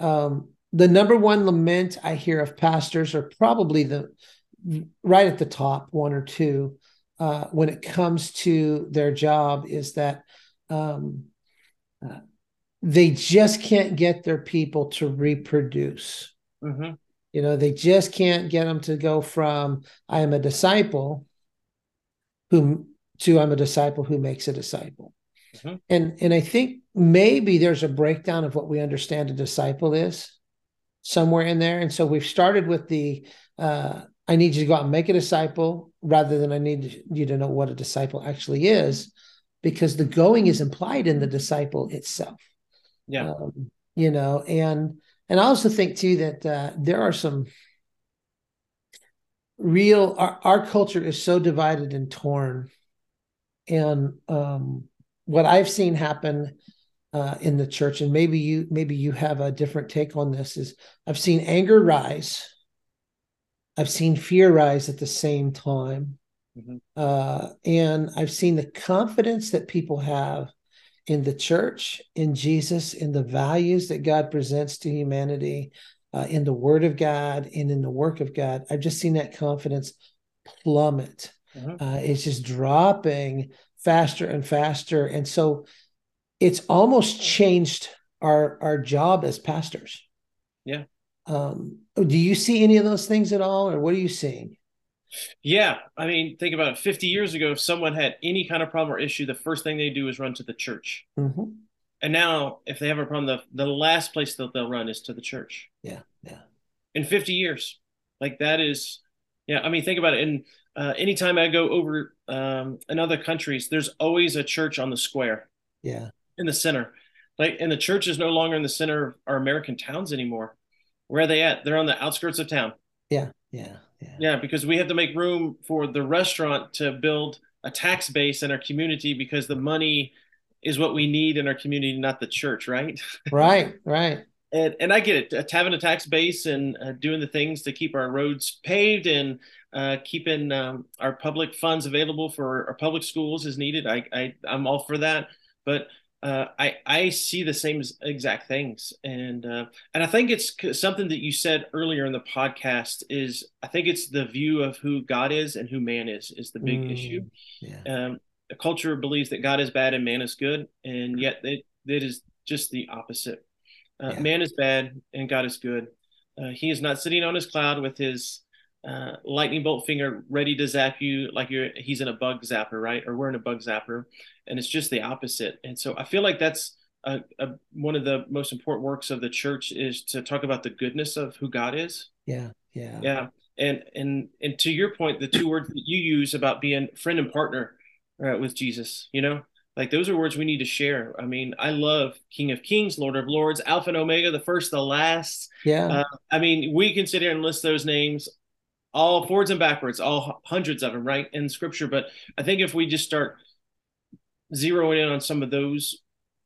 Um, the number one lament I hear of pastors are probably the right at the top, one or two, uh, when it comes to their job, is that um, uh, they just can't get their people to reproduce. Mm-hmm. You know, they just can't get them to go from "I am a disciple," who to "I'm a disciple who makes a disciple." Mm-hmm. And and I think maybe there's a breakdown of what we understand a disciple is somewhere in there. And so we've started with the uh, I need you to go out and make a disciple rather than I need you to know what a disciple actually is, because the going is implied in the disciple itself. Yeah. Um, you know, and and I also think too that uh, there are some real our, our culture is so divided and torn. And um, what i've seen happen uh, in the church and maybe you maybe you have a different take on this is i've seen anger rise. I've seen fear rise at the same time. Mm-hmm. uh, and i've seen the confidence that people have in the church in jesus in the values that god presents to humanity uh, in the word of god and in the work of god i've just seen that confidence plummet. Mm-hmm. uh, it's just dropping faster and faster. And so it's almost changed our our job as pastors. Yeah. Um, do you see any of those things at all or what are you seeing yeah i mean think about it 50 years ago if someone had any kind of problem or issue the first thing they do is run to the church mm-hmm. and now if they have a problem the, the last place that they'll run is to the church yeah yeah in 50 years like that is yeah i mean think about it and uh, anytime I go over um, in other countries, there's always a church on the square. Yeah. In the center. Like, and the church is no longer in the center of our American towns anymore. Where are they at? They're on the outskirts of town. Yeah. Yeah. Yeah. Yeah. Because we have to make room for the restaurant to build a tax base in our community because the money is what we need in our community, not the church, right? Right. Right and and I get it. having a tax base and uh, doing the things to keep our roads paved and uh, keeping um, our public funds available for our public schools is needed. I, I I'm all for that, but uh, I I see the same exact things, and uh, and I think it's something that you said earlier in the podcast is I think it's the view of who God is and who man is is the big mm, issue. Yeah. Um, the culture believes that God is bad and man is good, and yet it, it is just the opposite. Uh, yeah. Man is bad and God is good. Uh, he is not sitting on his cloud with his uh, lightning bolt finger ready to zap you like you're he's in a bug zapper, right? Or we're in a bug zapper, and it's just the opposite. And so I feel like that's a, a, one of the most important works of the church is to talk about the goodness of who God is. Yeah, yeah, yeah. And and and to your point, the two words that you use about being friend and partner uh, with Jesus, you know, like those are words we need to share. I mean, I love King of Kings, Lord of Lords, Alpha and Omega, the first, the last. Yeah. Uh, I mean, we can sit here and list those names all forwards and backwards, all hundreds of them, right, in Scripture. But I think if we just start zeroing in on some of those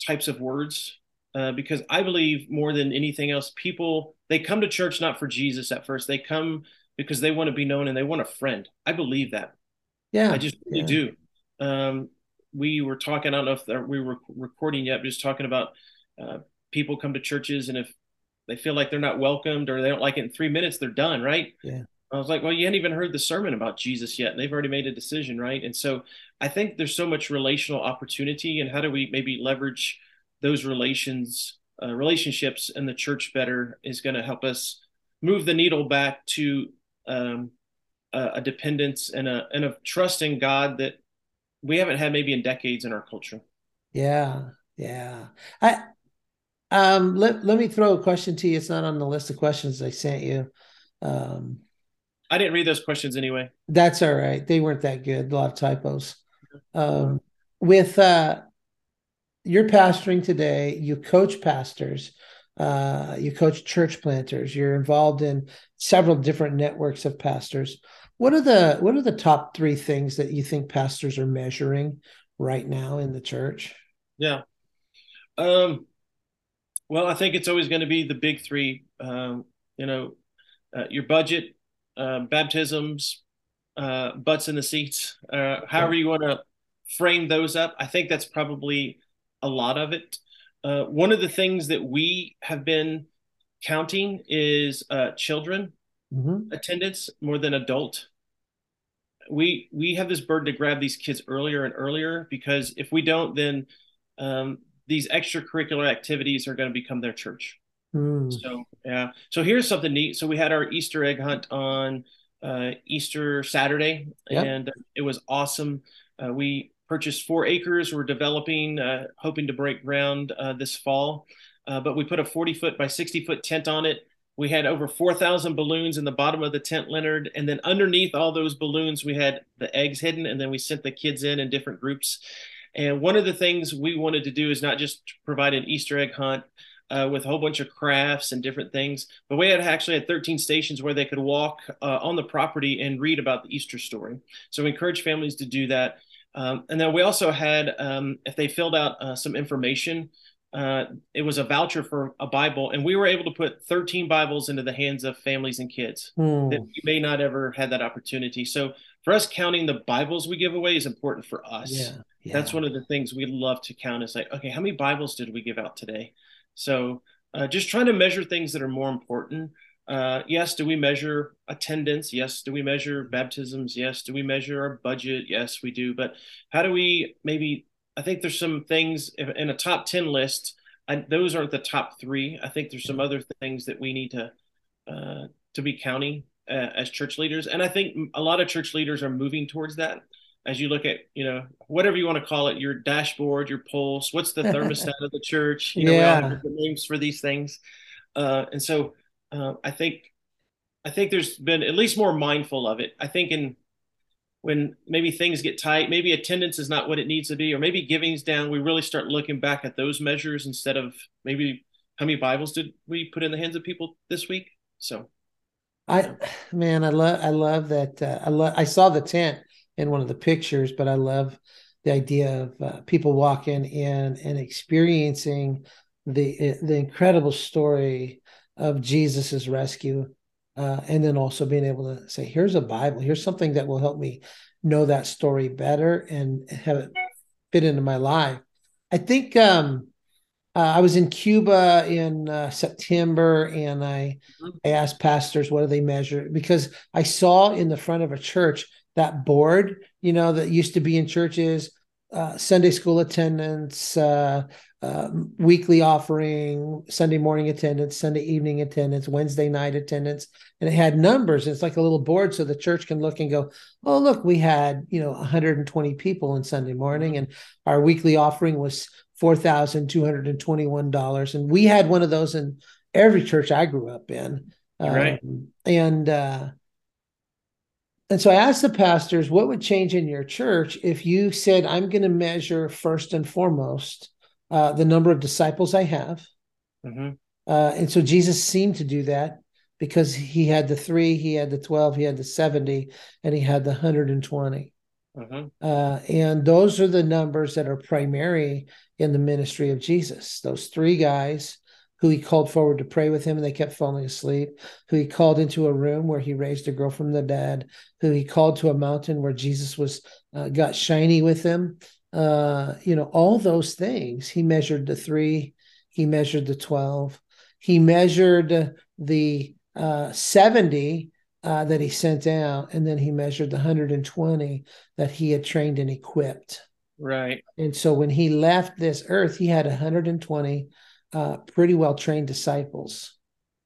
types of words, uh, because I believe more than anything else, people they come to church not for Jesus at first. They come because they want to be known and they want a friend. I believe that. Yeah, I just really yeah. do. Um, we were talking. I don't know if we were recording yet, but just talking about uh, people come to churches and if they feel like they're not welcomed or they don't like it in three minutes, they're done, right? Yeah. I was like, well, you hadn't even heard the sermon about Jesus yet, and they've already made a decision, right? And so I think there's so much relational opportunity, and how do we maybe leverage those relations, uh, relationships in the church better is going to help us move the needle back to um, a, a dependence and a and a trust in God that we haven't had maybe in decades in our culture. Yeah, yeah. I um let let me throw a question to you. It's not on the list of questions I sent you. Um I didn't read those questions anyway. That's all right. They weren't that good. A lot of typos. Um with uh you're pastoring today, you coach pastors, uh, you coach church planters, you're involved in several different networks of pastors. What are the what are the top three things that you think pastors are measuring right now in the church? Yeah. Um, well, I think it's always going to be the big three. Um, you know, uh, your budget, uh, baptisms, uh, butts in the seats. Uh, however you want to frame those up, I think that's probably a lot of it. Uh, one of the things that we have been counting is uh, children mm-hmm. attendance more than adult. We we have this burden to grab these kids earlier and earlier because if we don't, then um, these extracurricular activities are going to become their church. Mm. So yeah. So here's something neat. So we had our Easter egg hunt on uh, Easter Saturday, yep. and it was awesome. Uh, we purchased four acres. We're developing, uh, hoping to break ground uh, this fall. Uh, but we put a 40 foot by 60 foot tent on it we had over 4,000 balloons in the bottom of the tent, Leonard. And then underneath all those balloons, we had the eggs hidden. And then we sent the kids in in different groups. And one of the things we wanted to do is not just provide an Easter egg hunt uh, with a whole bunch of crafts and different things, but we had actually had 13 stations where they could walk uh, on the property and read about the Easter story. So we encourage families to do that. Um, and then we also had, um, if they filled out uh, some information, uh, it was a voucher for a Bible, and we were able to put 13 Bibles into the hands of families and kids hmm. that may not ever had that opportunity. So for us, counting the Bibles we give away is important for us. Yeah, yeah. That's one of the things we love to count. Is like, okay, how many Bibles did we give out today? So uh, just trying to measure things that are more important. Uh, yes, do we measure attendance? Yes. Do we measure baptisms? Yes. Do we measure our budget? Yes, we do. But how do we maybe I think there's some things in a top 10 list. Those aren't the top three. I think there's some other things that we need to uh, to be counting uh, as church leaders, and I think a lot of church leaders are moving towards that. As you look at, you know, whatever you want to call it, your dashboard, your pulse, what's the thermostat of the church? You know, yeah. we all have names for these things, uh, and so uh, I think I think there's been at least more mindful of it. I think in when maybe things get tight, maybe attendance is not what it needs to be, or maybe giving's down, we really start looking back at those measures instead of maybe how many Bibles did we put in the hands of people this week? So, I man, I love I love that. Uh, I love I saw the tent in one of the pictures, but I love the idea of uh, people walking in and experiencing the the incredible story of Jesus's rescue uh, and then also being able to say, here's a Bible, here's something that will help me know that story better and have it fit into my life. I think um, uh, I was in Cuba in uh, September, and I, mm-hmm. I asked pastors what do they measure because I saw in the front of a church that board, you know, that used to be in churches, uh, Sunday school attendance, uh, um, weekly offering, Sunday morning attendance, Sunday evening attendance, Wednesday night attendance, and it had numbers. It's like a little board, so the church can look and go, "Oh, look, we had you know 120 people on Sunday morning, and our weekly offering was four thousand two hundred and twenty-one dollars." And we had one of those in every church I grew up in, right? Um, and uh, and so I asked the pastors, "What would change in your church if you said, I'm going to measure first and foremost?" uh, the number of disciples I have. Mm-hmm. Uh, and so Jesus seemed to do that because he had the three, he had the 12, he had the 70, and he had the 120. Mm-hmm. Uh, and those are the numbers that are primary in the ministry of Jesus. Those three guys who he called forward to pray with him and they kept falling asleep, who he called into a room where he raised a girl from the dead, who he called to a mountain where Jesus was uh, got shiny with him uh, you know, all those things. He measured the three, he measured the 12, he measured the uh, 70 uh, that he sent out, and then he measured the 120 that he had trained and equipped. Right. And so when he left this earth, he had 120 uh, pretty well trained disciples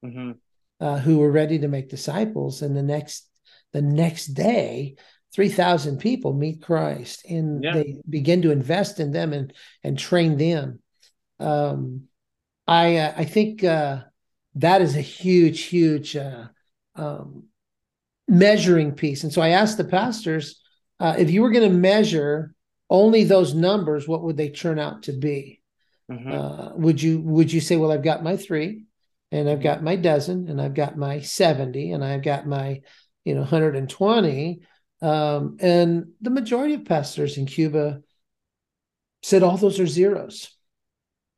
mm-hmm. uh, who were ready to make disciples. And the next the next day, 3,000 people meet Christ and yeah. they begin to invest in them and, and train them. Um, I, uh, I think uh, that is a huge, huge uh, um, measuring piece. And so I asked the pastors uh, if you were going to measure only those numbers, what would they turn out to be? Mm-hmm. Uh, would you would you say, well, I've got my three, and I've got my dozen, and I've got my seventy, and I've got my you know 120 um, and the majority of pastors in Cuba said all those are zeros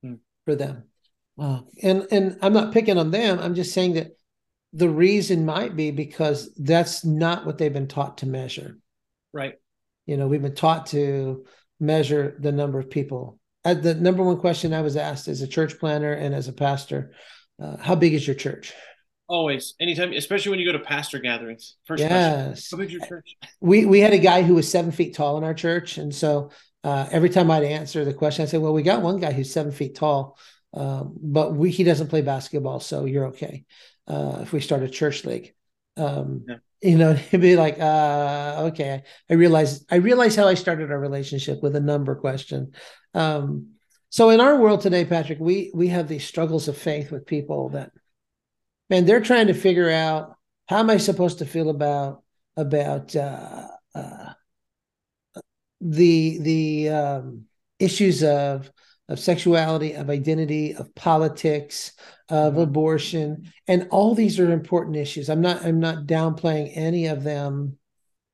hmm. for them. Uh, and and I'm not picking on them. I'm just saying that the reason might be because that's not what they've been taught to measure. Right. You know, we've been taught to measure the number of people. The number one question I was asked as a church planner and as a pastor, uh, how big is your church? Always, anytime, especially when you go to pastor gatherings. First yes. How big's your church? We we had a guy who was seven feet tall in our church, and so uh, every time I'd answer the question, I'd say, "Well, we got one guy who's seven feet tall, um, but we, he doesn't play basketball, so you're okay uh, if we start a church league." Um, yeah. You know, he'd be like, uh, "Okay, I realize I realize how I started our relationship with a number question." Um, so in our world today, Patrick, we we have these struggles of faith with people that man, they're trying to figure out how am I supposed to feel about about uh, uh, the the um, issues of of sexuality, of identity, of politics, of mm-hmm. abortion, and all these are important issues. I'm not I'm not downplaying any of them,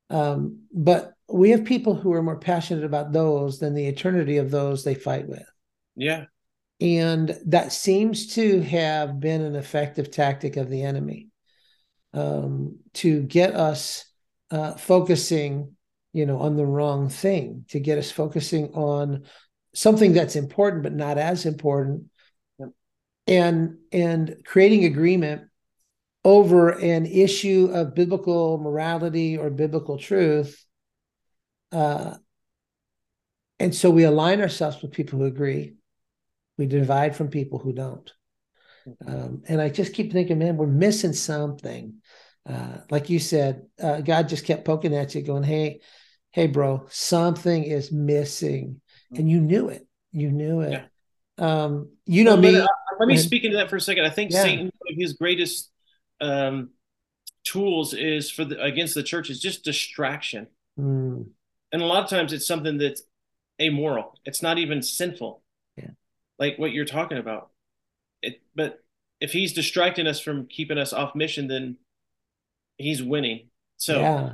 um, but we have people who are more passionate about those than the eternity of those they fight with. Yeah, and that seems to have been an effective tactic of the enemy um, to get us uh, focusing, you know, on the wrong thing, to get us focusing on something that's important but not as important. And and creating agreement over an issue of biblical morality or biblical truth uh, and so we align ourselves with people who agree we divide from people who don't um, and i just keep thinking man we're missing something uh, like you said uh, god just kept poking at you going hey hey bro something is missing and you knew it. You knew it. Yeah. Um, you know well, me. Uh, let me speak into that for a second. I think yeah. Satan, his greatest um, tools is for the against the church is just distraction. Mm. And a lot of times it's something that's amoral. It's not even sinful. Yeah. Like what you're talking about. It, but if he's distracting us from keeping us off mission, then he's winning. So, yeah.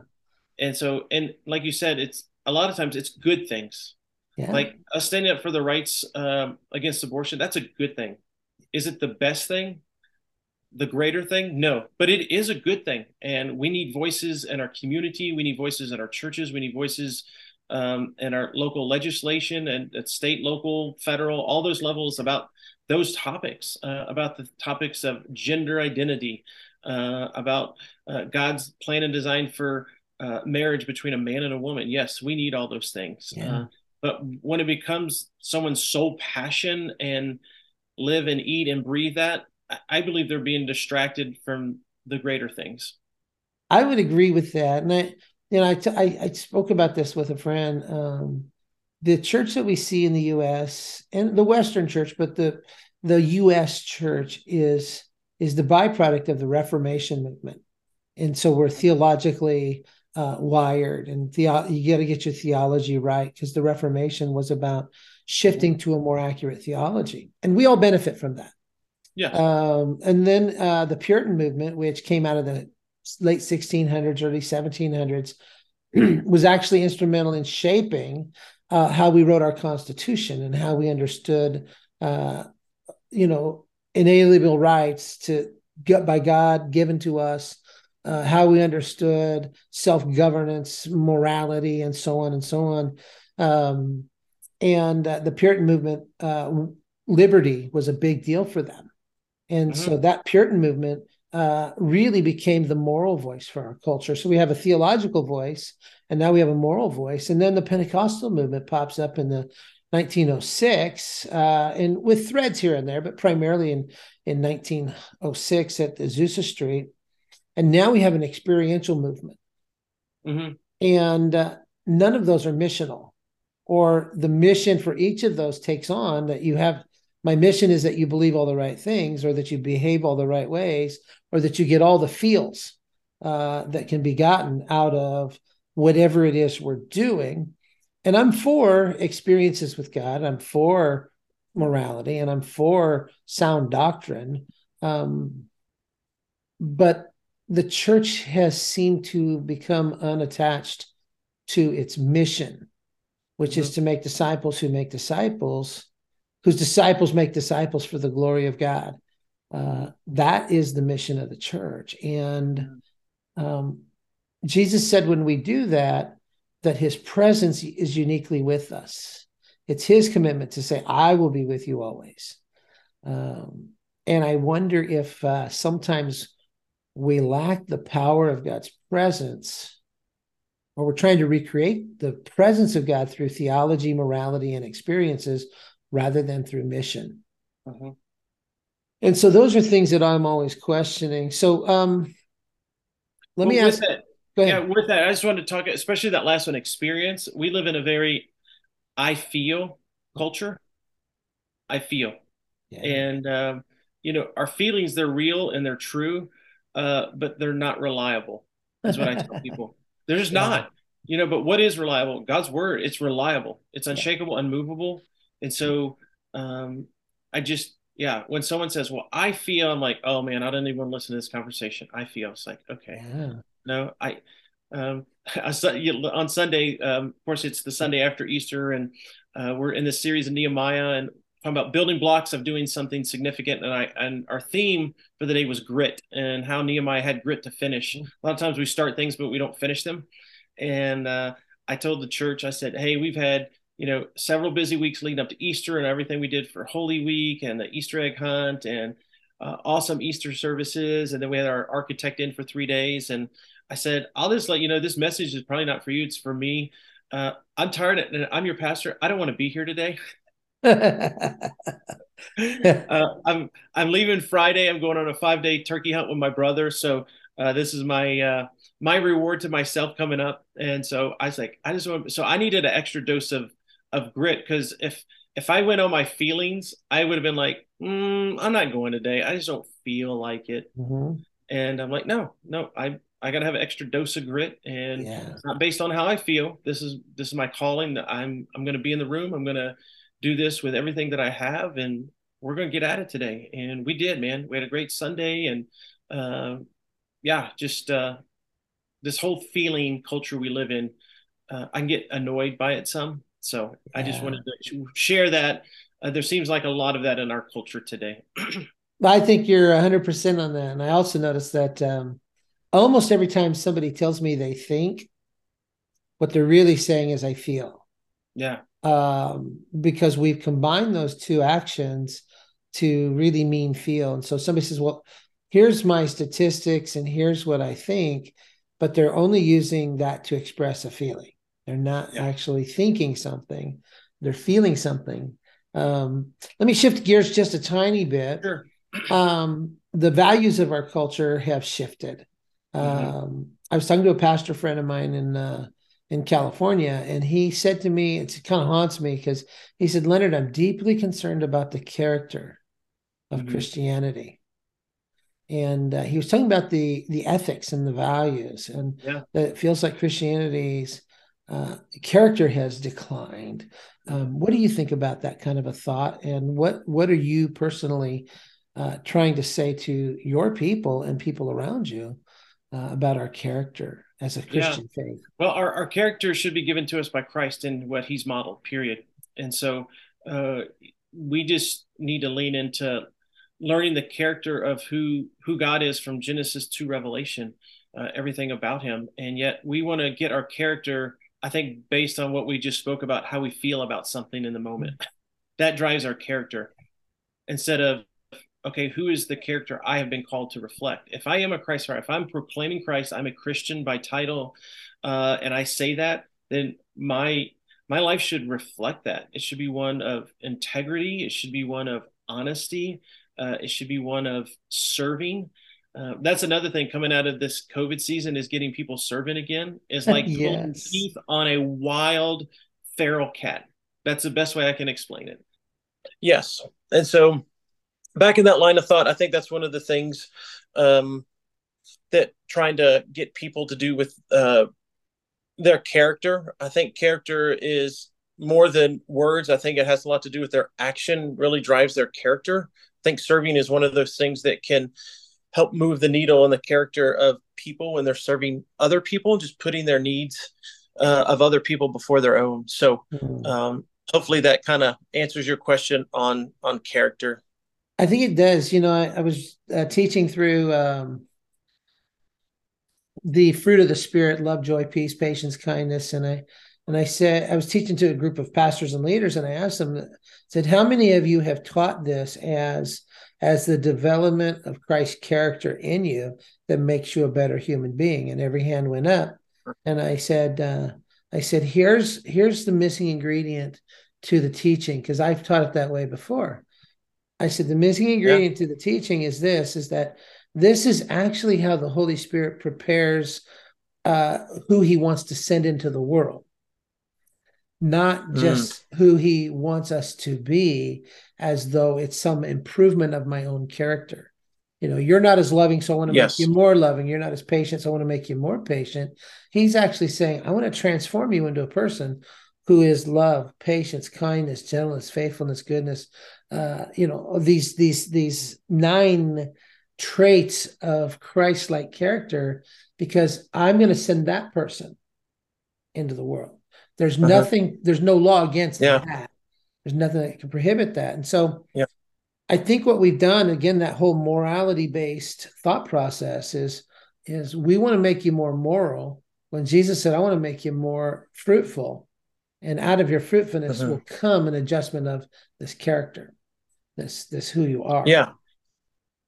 and so, and like you said, it's a lot of times it's good things. Yeah. Like us standing up for the rights um, against abortion, that's a good thing. Is it the best thing? The greater thing? No, but it is a good thing. And we need voices in our community. We need voices in our churches. We need voices um, in our local legislation and at state, local, federal, all those levels about those topics, uh, about the topics of gender identity, uh, about uh, God's plan and design for uh, marriage between a man and a woman. Yes, we need all those things. Yeah. Uh, but when it becomes someone's sole passion and live and eat and breathe that, I believe they're being distracted from the greater things. I would agree with that. And I, you know, I, t- I, I spoke about this with a friend. Um, the church that we see in the U.S. and the Western church, but the the U.S. church is is the byproduct of the Reformation movement, and so we're theologically uh, wired and the, you got to get your theology right because the reformation was about shifting to a more accurate theology and we all benefit from that yeah um, and then uh, the puritan movement which came out of the late 1600s early 1700s was actually instrumental in shaping uh, how we wrote our constitution and how we understood uh, you know inalienable rights to get by god given to us uh, how we understood self governance, morality, and so on and so on. Um, and uh, the Puritan movement, uh, liberty was a big deal for them. And mm-hmm. so that Puritan movement uh, really became the moral voice for our culture. So we have a theological voice, and now we have a moral voice. And then the Pentecostal movement pops up in the 1906, uh, and with threads here and there, but primarily in in 1906 at the Azusa Street. And now we have an experiential movement. Mm-hmm. And uh, none of those are missional, or the mission for each of those takes on that you have. My mission is that you believe all the right things, or that you behave all the right ways, or that you get all the feels uh, that can be gotten out of whatever it is we're doing. And I'm for experiences with God. I'm for morality, and I'm for sound doctrine. Um, but the church has seemed to become unattached to its mission, which mm-hmm. is to make disciples who make disciples, whose disciples make disciples for the glory of God. Uh, that is the mission of the church. And um, Jesus said when we do that, that his presence is uniquely with us. It's his commitment to say, I will be with you always. Um, and I wonder if uh, sometimes we lack the power of God's presence, or we're trying to recreate the presence of God through theology, morality, and experiences rather than through mission. Uh-huh. And so those are things that I'm always questioning. So um, let well, me ask. That, yeah, with that, I just wanted to talk, especially that last one experience. We live in a very I feel culture. I feel. Yeah. And um, you know, our feelings they're real and they're true, uh, but they're not reliable. That's what I tell people. They're just yeah. not. You know, but what is reliable? God's word. It's reliable. It's unshakable, unmovable. And so, um, I just yeah. When someone says, "Well, I feel," I'm like, "Oh man, I don't even want to listen to this conversation." I feel. It's like, okay, yeah. no, I. Um, on Sunday, um, of course, it's the Sunday after Easter, and uh, we're in this series of Nehemiah, and talking about building blocks of doing something significant. And I and our theme for the day was grit and how Nehemiah had grit to finish. Mm. A lot of times we start things, but we don't finish them. And uh, I told the church, I said, "Hey, we've had you know several busy weeks leading up to Easter and everything we did for Holy Week and the Easter egg hunt and uh, awesome Easter services, and then we had our architect in for three days. And I said, I'll just let you know this message is probably not for you; it's for me. Uh, I'm tired, and I'm your pastor. I don't want to be here today. uh, I'm I'm leaving Friday. I'm going on a five day turkey hunt with my brother. So uh, this is my uh, my reward to myself coming up. And so I was like, I just want. So I needed an extra dose of of grit because if if I went on my feelings, I would have been like, mm, I'm not going today. I just don't feel like it. Mm-hmm. And I'm like, no, no, I I gotta have an extra dose of grit, and yeah. it's not based on how I feel. This is this is my calling. That I'm I'm gonna be in the room. I'm gonna do this with everything that I have, and we're to get at it today. And we did, man. We had a great Sunday, and uh, yeah, just uh, this whole feeling culture we live in. Uh, I can get annoyed by it some, so yeah. I just wanted to share that. Uh, there seems like a lot of that in our culture today. I think you're 100% on that. And I also noticed that um, almost every time somebody tells me they think, what they're really saying is, I feel. Yeah um, because we've combined those two actions to really mean feel. And so somebody says, well, here's my statistics and here's what I think, but they're only using that to express a feeling. They're not yeah. actually thinking something, they're feeling something. Um, let me shift gears just a tiny bit. Sure. Um, the values of our culture have shifted. Mm-hmm. Um, I was talking to a pastor friend of mine in uh, in California. And he said to me, it kind of haunts me because he said, Leonard, I'm deeply concerned about the character of mm-hmm. Christianity. And uh, he was talking about the the ethics and the values, and yeah. that it feels like Christianity's uh, character has declined. Um, what do you think about that kind of a thought? And what what are you personally uh, trying to say to your people and people around you uh, about our character as a Christian yeah. faith? Well, our, our character should be given to us by Christ and what he's modeled, period. And so uh, we just need to lean into learning the character of who who God is from Genesis to Revelation, uh, everything about him. And yet we want to get our character, I think, based on what we just spoke about, how we feel about something in the moment. That drives our character instead of okay, who is the character I have been called to reflect? If I am a Christ if I'm proclaiming Christ, I'm a Christian by title, uh, and I say that, then my my life should reflect that. It should be one of integrity. It should be one of honesty. Uh, it should be one of serving. Uh, that's another thing coming out of this COVID season is getting people serving again. Is like yes. pulling teeth on a wild feral cat. That's the best way I can explain it. Yes, and so back in that line of thought, I think that's one of the things um, that trying to get people to do with uh, their character. I think character is more than words. I think it has a lot to do with their action, really drives their character. I think serving is one of those things that can help move the needle in the character of people when they're serving other people, just putting their needs uh, of other people before their own. So, mm-hmm. um, hopefully, that kind of answers your question on on character. I think it does. You know, I, I was uh, teaching through um, the fruit of the spirit: love, joy, peace, patience, kindness, and I and I said I was teaching to a group of pastors and leaders, and I asked them, said, "How many of you have taught this as as the development of Christ's character in you that makes you a better human being?" And every hand went up, and I said, uh, "I said here's here's the missing ingredient to the teaching because I've taught it that way before." I said the missing ingredient yeah. to the teaching is this: is that this is actually how the Holy Spirit prepares uh, who He wants to send into the world. Not Mm. just who he wants us to be as though it's some improvement of my own character. You know, you're not as loving, so I want to Yes. make you more loving. You're not as patient, so I want to make you more patient. He's actually saying, I want to transform you into a person who is love, patience, kindness, gentleness, faithfulness, goodness. Uh, you know, these these these nine traits of Christ-like character, because I'm going to send that person into the world. There's Uh-huh. nothing, there's no law against Yeah. that. There's nothing that can prohibit that. And so Yeah. I think what we've done, again, that whole morality based thought process is is we want to make you more moral. When Jesus said, I want to make you more fruitful, and out of your fruitfulness Mhm. will come an adjustment of this character, this this who you are. Yeah.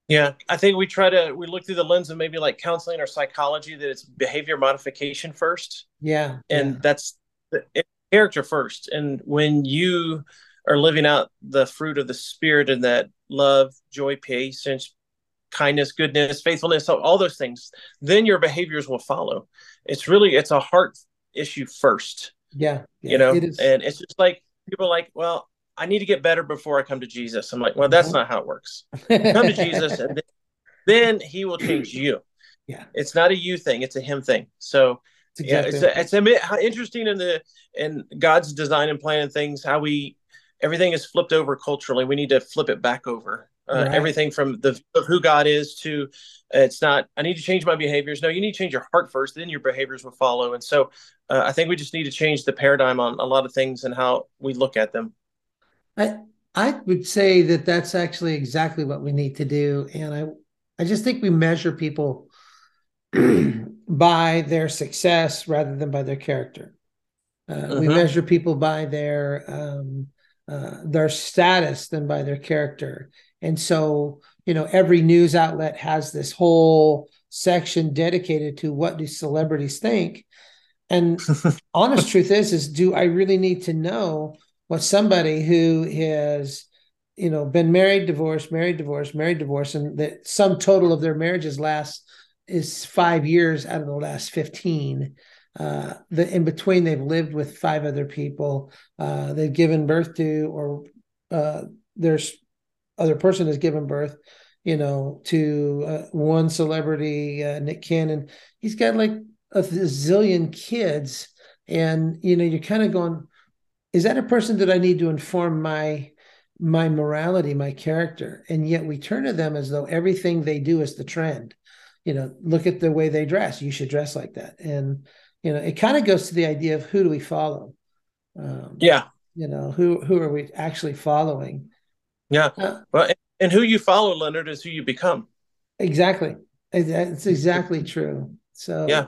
Yeah. I think we try to we look through the lens of maybe like counseling or psychology that it's behavior modification first. Yeah. And yeah. that's character first. And when you are living out the fruit of the spirit and that love, joy, patience, kindness, goodness, faithfulness, all those things, then your behaviors will follow. It's really it's a heart issue first. yeah, yeah, you know it and it's just like people are like well i need to get better before i come to jesus i'm like well that's Mhm. not how it works come to jesus and then, then he will change you Yeah. it's not a you thing it's a him thing so Yeah it's a, it's a interesting in the in god's design and plan and things how we everything is flipped over culturally. We need to flip it back over. Uh, Right. everything from the of who god is to uh, it's not i need to change my behaviors. No you need to change your heart first then your behaviors will follow. And so uh, i think we just need to change the paradigm on a lot of things and how we look at them. I I would say that that's actually exactly what we need to do, and I I just think we measure people by their success rather than by their character. Uh, We Mhm. measure people by their um, uh, their status than by their character, and so you know every news outlet has this whole section dedicated to what do celebrities think, and honest truth is is do i really need to know what somebody who has you know been married divorced married divorced married divorced and the sum total of their marriages last is five years out of the last 15 uh the in between they've lived with five other people. Uh they've given birth to or uh there's other person has given birth you know to uh, one celebrity uh, nick cannon. He's got like a zillion kids. And you know you're kind of going is that a person that i need to inform my my morality my character? And yet we turn to them as though everything they do is the trend you know look at the way they dress. You should dress like that. And you know it kind of goes to the idea of who do we follow? Um, yeah. you know who who are we actually following? Yeah. Uh, well and, who you follow leonard is who you become. Exactly. It's exactly true. So Yeah.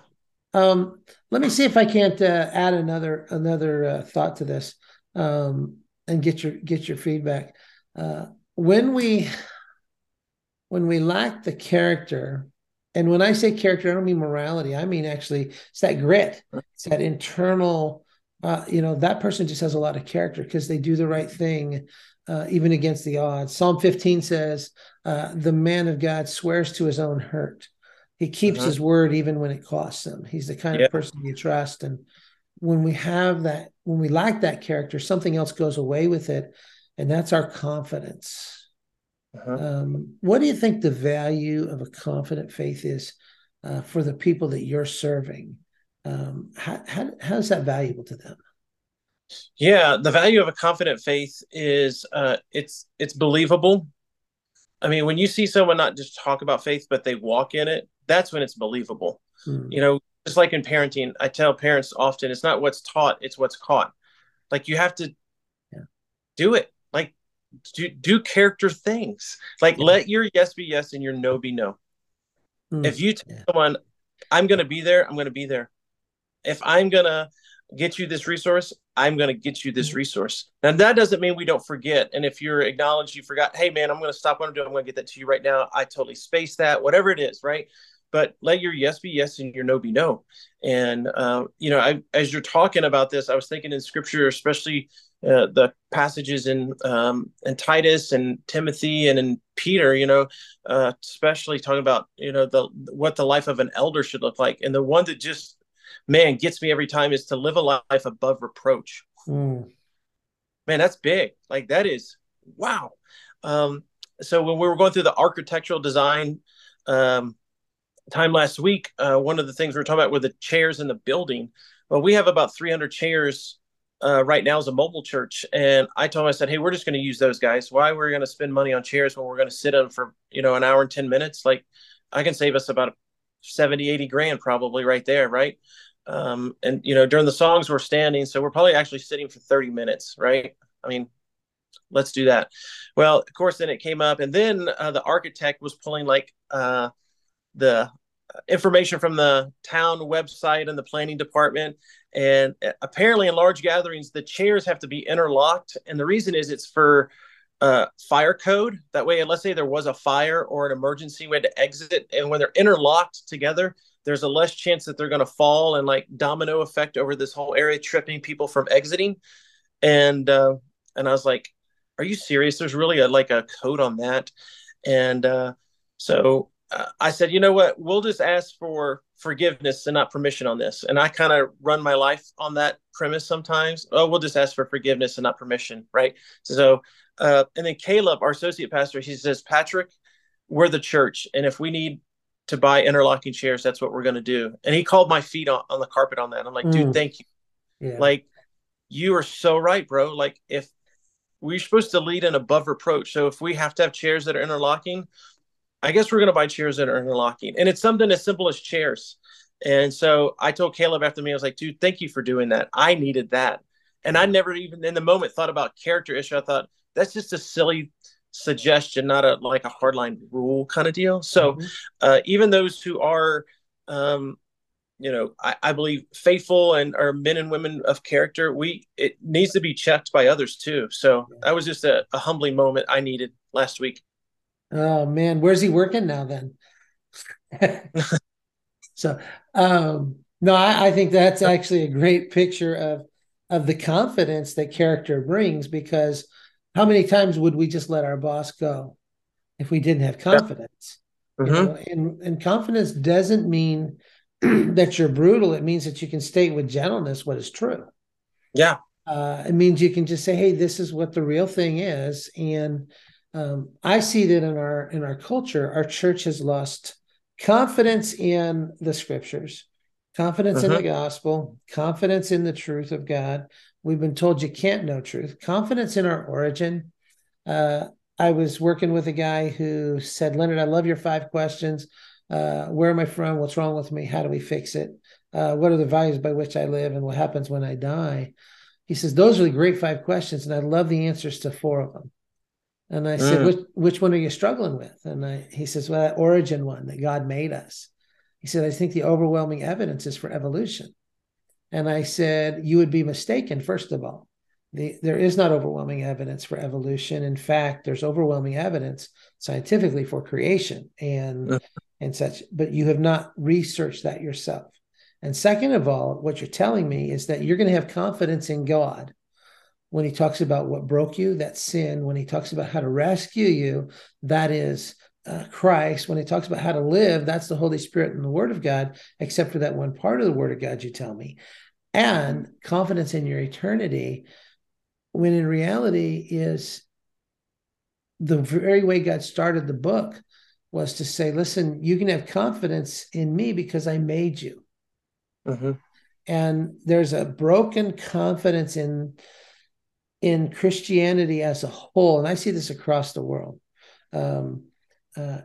um let me see if i can't uh, add another another uh, thought to this um and get your get your feedback. Uh when we when we lack the character and when i say character i don't mean morality. I mean actually it's that grit it's that internal uh you know that person just has a lot of character because they do the right thing uh, even against the odds. Psalm 15 says uh, the man of god swears to his own hurt. He keeps Mhm. his word even when it costs him. He's the kind Yeah. of person you trust. And when we have that when we lack that character something else goes away with it and that's our confidence Uh-huh. um, what do you think the value of a confident faith is uh, for the people that you're serving? Um, how, how, how is that valuable to them? Yeah, the value of a confident faith is uh, it's it's believable. I mean, when you see someone not just talk about faith, but they walk in it, that's when it's believable. Hmm. You know, just like in parenting, I tell parents often, it's not what's taught, it's what's caught. Like you have to Yeah. do it. Like do do character things. Like let your yes be yes and your no be no. Hmm. If you tell Yeah. someone, I'm going to be there, I'm going to be there. If I'm going to get you this resource, I'm going to get you this resource. Now, that doesn't mean we don't forget. And if you're acknowledged, you forgot, hey, man, I'm going to stop what I'm doing. I'm going to get that to you right now. I totally spaced that, whatever it is, right? But let your yes be yes and your no be no. And, uh, you know, I, as you're talking about this, I was thinking in scripture, especially uh, the passages in um, in Titus and Timothy and in Peter, you know, uh, especially talking about you know the what the life of an elder should look like, and the one that just man gets me every time is to live a life above reproach. Mm. Man, that's big. Like that is wow. Um, so when we were going through the architectural design um, time last week, uh, one of the things we were talking about were the chairs in the building. Well, we have about 300 chairs uh, right now as a mobile church, and I told him I said, "Hey, we're just going to use those guys. Why we're going to spend money on chairs when we're going to sit on for you know an hour and 10 minutes? Like, I can save us about 70, 80 grand probably right there, right? Um, and you know during the songs we're standing, so we're probably actually sitting for 30 minutes, right? I mean, let's do that. Well, of course, then it came up, and then uh, the architect was pulling like uh, the information from the town website and the planning department. And uh, apparently, in large gatherings, the chairs have to be interlocked, and the reason is it's for uh, fire code. That way, let's say there was a fire or an emergency, we had to exit, and when they're interlocked together, there's a less chance that they're going to fall and like domino effect over this whole area, tripping people from exiting. And uh, and I was like, are you serious? There's really a like a code on that. And uh, so uh, I said, you know what? We'll just ask for forgiveness and not permission on this. And I kind of run my life on that premise sometimes. Oh, we'll just ask for forgiveness and not permission, right? So, uh, and then Caleb, our associate pastor, he says, Patrick, we're the church, and if we need to buy interlocking chairs, that's what we're going to do. And he called my feet on, on the carpet on that. I'm like, mm. dude, thank you. Yeah. Like, you are so right, bro. Like, if we're supposed to lead an above reproach. So if we have to have chairs that are interlocking, I guess we're going to buy chairs that are interlocking. And it's something as simple as chairs. And so I told Caleb after me, I was like, dude, thank you for doing that. I needed that. And I never even in the moment thought about character issue. I thought that's just a silly suggestion, not a like a hardline rule kind of deal. So mm-hmm. uh, even those who are um, you know I, I, believe faithful and are men and women of character we it needs to be checked by others too so that was just a, a humbling moment i needed last week oh man where's he working now then so um no I, I think that's actually a great picture of of the confidence that character brings because how many times would we just let our boss go if we didn't have confidence mm-hmm. you know? and, and confidence doesn't mean that you're brutal, it means that you can state with gentleness what is true. Yeah. Uh, it means you can just say, "Hey, this is what the real thing is," and um, I see that in our in our culture, our church has lost confidence in the scriptures, confidence uh-huh. in the uh-huh. gospel, confidence in the truth of God. We've been told you can't know truth. Confidence in our origin. Uh, I was working with a guy who said, "Leonard, I love your five questions." uh, where am I from? What's wrong with me? How do we fix it? Uh, what are the values by which I live and what happens when I die? He says, Those are the great five questions. And I love the answers to four of them. And I mm. said, which, which one are you struggling with? And I, he says, Well, that origin one that God made us. He said, I think the overwhelming evidence is for evolution. And I said, You would be mistaken, first of all. The, there is not overwhelming evidence for evolution. In fact, there's overwhelming evidence scientifically for creation. And mm and such, but you have not researched that yourself. And second of all, what you're telling me is that you're going to have confidence in God when he talks about what broke you, that sin, when he talks about how to rescue you, that is uh, Christ, when he talks about how to live, that's the Holy Spirit and the Word of God, except for that one part of the Word of God you tell me. And confidence in your eternity, when in reality is the very way God started the book was to say, listen, you can have confidence in me because I made you. Mm-hmm. And there's a broken confidence in in Christianity as a whole, and I see this across the world. Um, uh,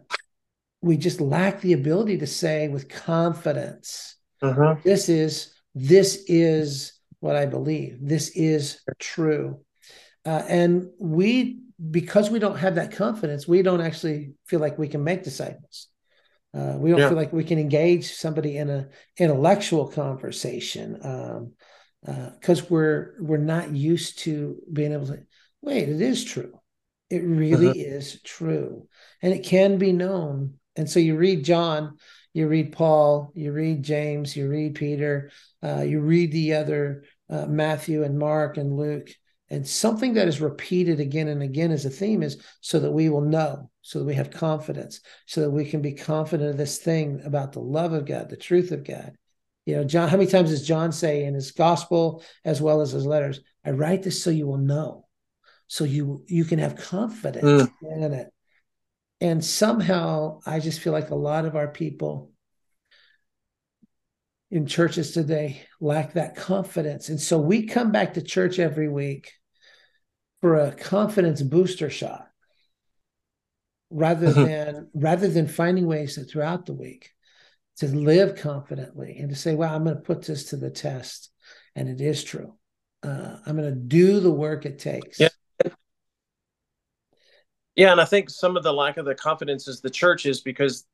we just lack the ability to say with confidence, mm-hmm. "This is this is what I believe. This is true," uh, and we because we don't have that confidence, we don't actually feel like we can make disciples. Uh, we don't yeah. feel like we can engage somebody in a intellectual conversation because uh, we're we're not used to being able to. Wait, it is true. It really uh-huh. is true, and it can be known. And so you read John, you read Paul, you read James, you read Peter, uh, you read the other uh, Matthew and Mark and Luke, and something that is repeated again and again as a theme is so that we will know, so that we have confidence, so that we can be confident of this thing about the love of God, the truth of God, You know, John, how many times does John say in his gospel as well as his letters, I write this so you will know, so you you can have confidence mm. in it. And somehow I just feel like a lot of our people in churches today lack that confidence. And so we come back to church every week for a confidence booster shot rather mm-hmm. than rather than finding ways that throughout the week to live confidently and to say, well, I'm going to put this to the test. And it is true. Uh, I'm going to do the work it takes. Yeah. Yeah. And I think some of the lack of the confidence is the church is because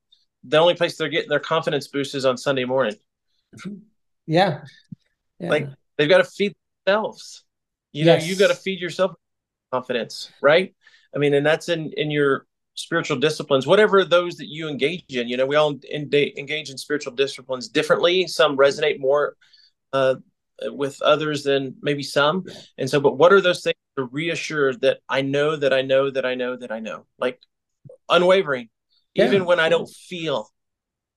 the only place they're getting their confidence boost is on Sunday morning. Yeah. yeah. Like they've got to feed themselves. You yes. know, you got to feed yourself confidence, right? I mean, and that's in in your spiritual disciplines, whatever those that you engage in. You know, we all in, engage in spiritual disciplines differently. Some resonate more uh, with others than maybe some. And so, but what are those things to reassure that I know that I know that I know that I know, like unwavering, yeah. even when I don't feel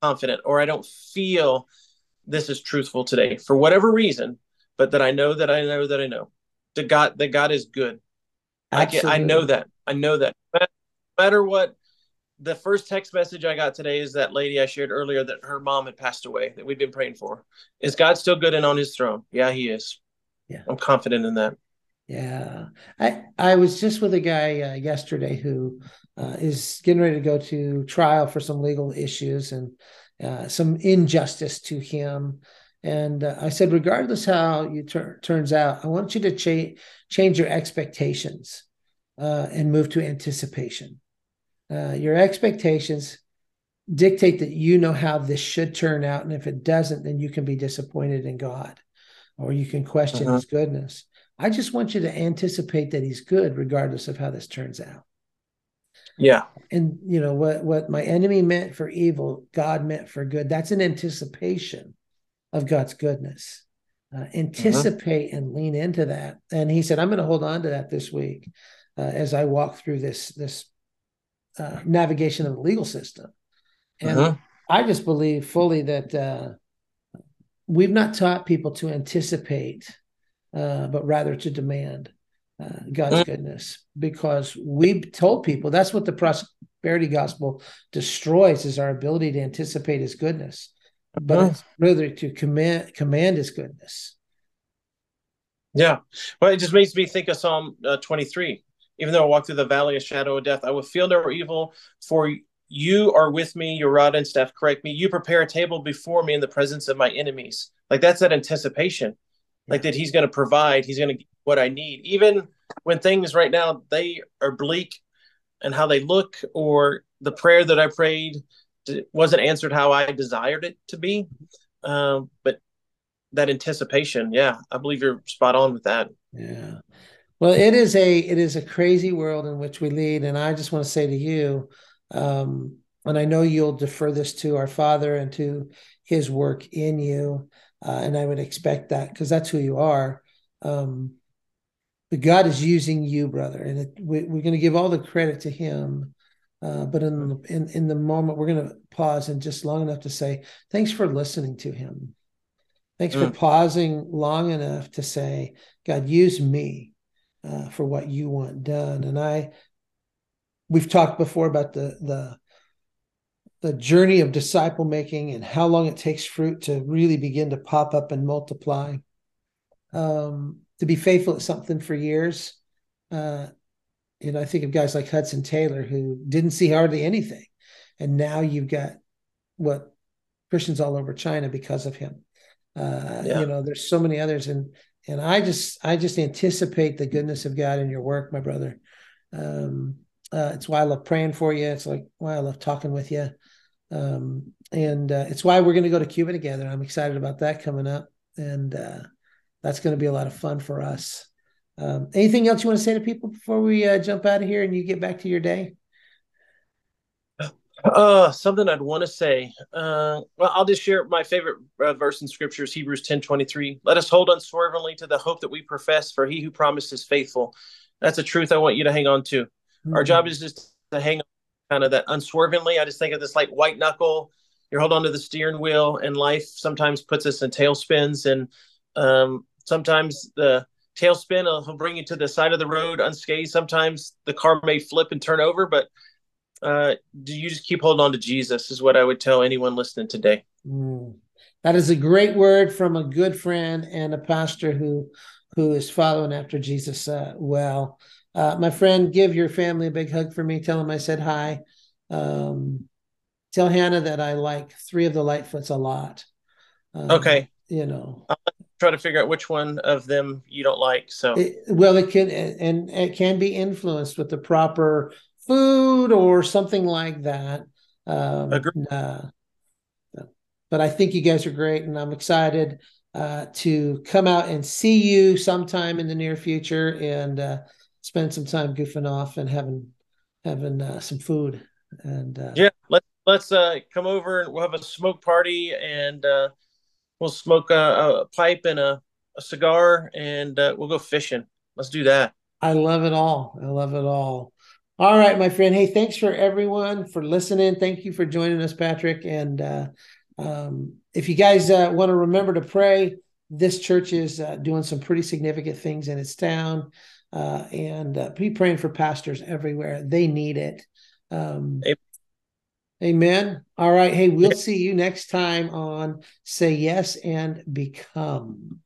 confident or I don't feel this is truthful today for whatever reason, but that I know that I know that I know that God that God is good. I get, I know that. I know that. Matter what the first text message I got today is that lady I shared earlier that her mom had passed away that we've been praying for. Is God still good and on his throne? Yeah, he is. Yeah. I'm confident in that. Yeah. I I was just with a guy uh, yesterday who uh, is getting ready to go to trial for some legal issues and uh, some injustice to him. And uh, I said, regardless how you tur- turns out, I want you to cha- change your expectations uh, and move to anticipation. Uh, your expectations dictate that you know how this should turn out, and if it doesn't, then you can be disappointed in God, or you can question uh-huh. His goodness. I just want you to anticipate that He's good, regardless of how this turns out. Yeah. And you know what what my enemy meant for evil, God meant for good. That's an anticipation of God's goodness. Uh, anticipate uh-huh. and lean into that. And he said, I'm going to hold on to that this week uh, as I walk through this this uh, navigation of the legal system. And uh-huh. I just believe fully that uh, we've not taught people to anticipate, uh, but rather to demand uh, God's uh-huh. goodness, because we've told people that's what the prosperity gospel destroys is our ability to anticipate His goodness, but uh-huh. it's rather to command command His goodness. Yeah, well, it just makes me think of Psalm uh, 23 even though I walk through the valley of shadow of death, I will feel no evil, for you are with me, your rod and staff correct me. You prepare a table before me in the presence of my enemies. Like that's that anticipation, like that he's going to provide, he's going to get what I need. Even when things right now they are bleak and how they look, or the prayer that I prayed wasn't answered how I desired it to be. Um, but that anticipation, yeah, I believe you're spot on with that. Yeah. Well, it is a it is a crazy world in which we lead, and I just want to say to you, um, and I know you'll defer this to our Father and to His work in you, uh, and I would expect that because that's who you are. Um, but God is using you, brother, and it, we, are going to give all the credit to Him. Uh, but in the, in in the moment, we're going to pause and just long enough to say thanks for listening to Him. Thanks mm. for pausing long enough to say, God, use me uh, for what you want done. And I, we've talked before about the the the journey of disciple making and how long it takes fruit to really begin to pop up and multiply. Um, to be faithful at something for years, uh, you know, I think of guys like Hudson Taylor who didn't see hardly anything, and now you've got what Christians all over China because of him. Uh, yeah. You know, there's so many others, and and I just I just anticipate the goodness of God in your work, my brother. Um, uh, it's why I love praying for you. It's like why I love talking with you, um, and uh, it's why we're going to go to Cuba together. I'm excited about that coming up, and uh, that's going to be a lot of fun for us. Um, anything else you want to say to people before we uh, jump out of here and you get back to your day? Uh, something I'd want to say. Uh, well, I'll just share my favorite uh, verse in scriptures, Hebrews ten twenty three. Let us hold unswervingly to the hope that we profess, for He who promised is faithful. That's a truth I want you to hang on to. Mm-hmm. Our job is just to hang on, kind of that unswervingly. I just think of this like white knuckle, you're holding onto the steering wheel, and life sometimes puts us in tailspins, and um, sometimes the tailspin will bring you to the side of the road unscathed. Sometimes the car may flip and turn over, but uh, do you just keep holding on to Jesus? Is what I would tell anyone listening today. Mm. That is a great word from a good friend and a pastor who who is following after Jesus uh, well. Uh, my friend, give your family a big hug for me. Tell them I said hi. Um, tell Hannah that I like three of the Lightfoots a lot. Um, okay. You know, I'll try to figure out which one of them you don't like. So, it, well, it can and it can be influenced with the proper food or something like that. Um, uh, but I think you guys are great, and I'm excited uh, to come out and see you sometime in the near future and uh, spend some time goofing off and having having uh, some food. And uh, yeah, let's let's uh, come over and we'll have a smoke party and uh, we'll smoke a, a pipe and a, a cigar and we'll go fishing. Let's do that. I love it all. I love it all. All right, my friend. Hey, thanks for everyone for listening. Thank you for joining us, Patrick. And uh, um, if you guys uh, want to remember to pray, this church is uh, doing some pretty significant things in its town. Uh, and uh, be praying for pastors everywhere. They need it. Um, amen. amen. All right. Hey, we'll see you next time on Say Yes and Become.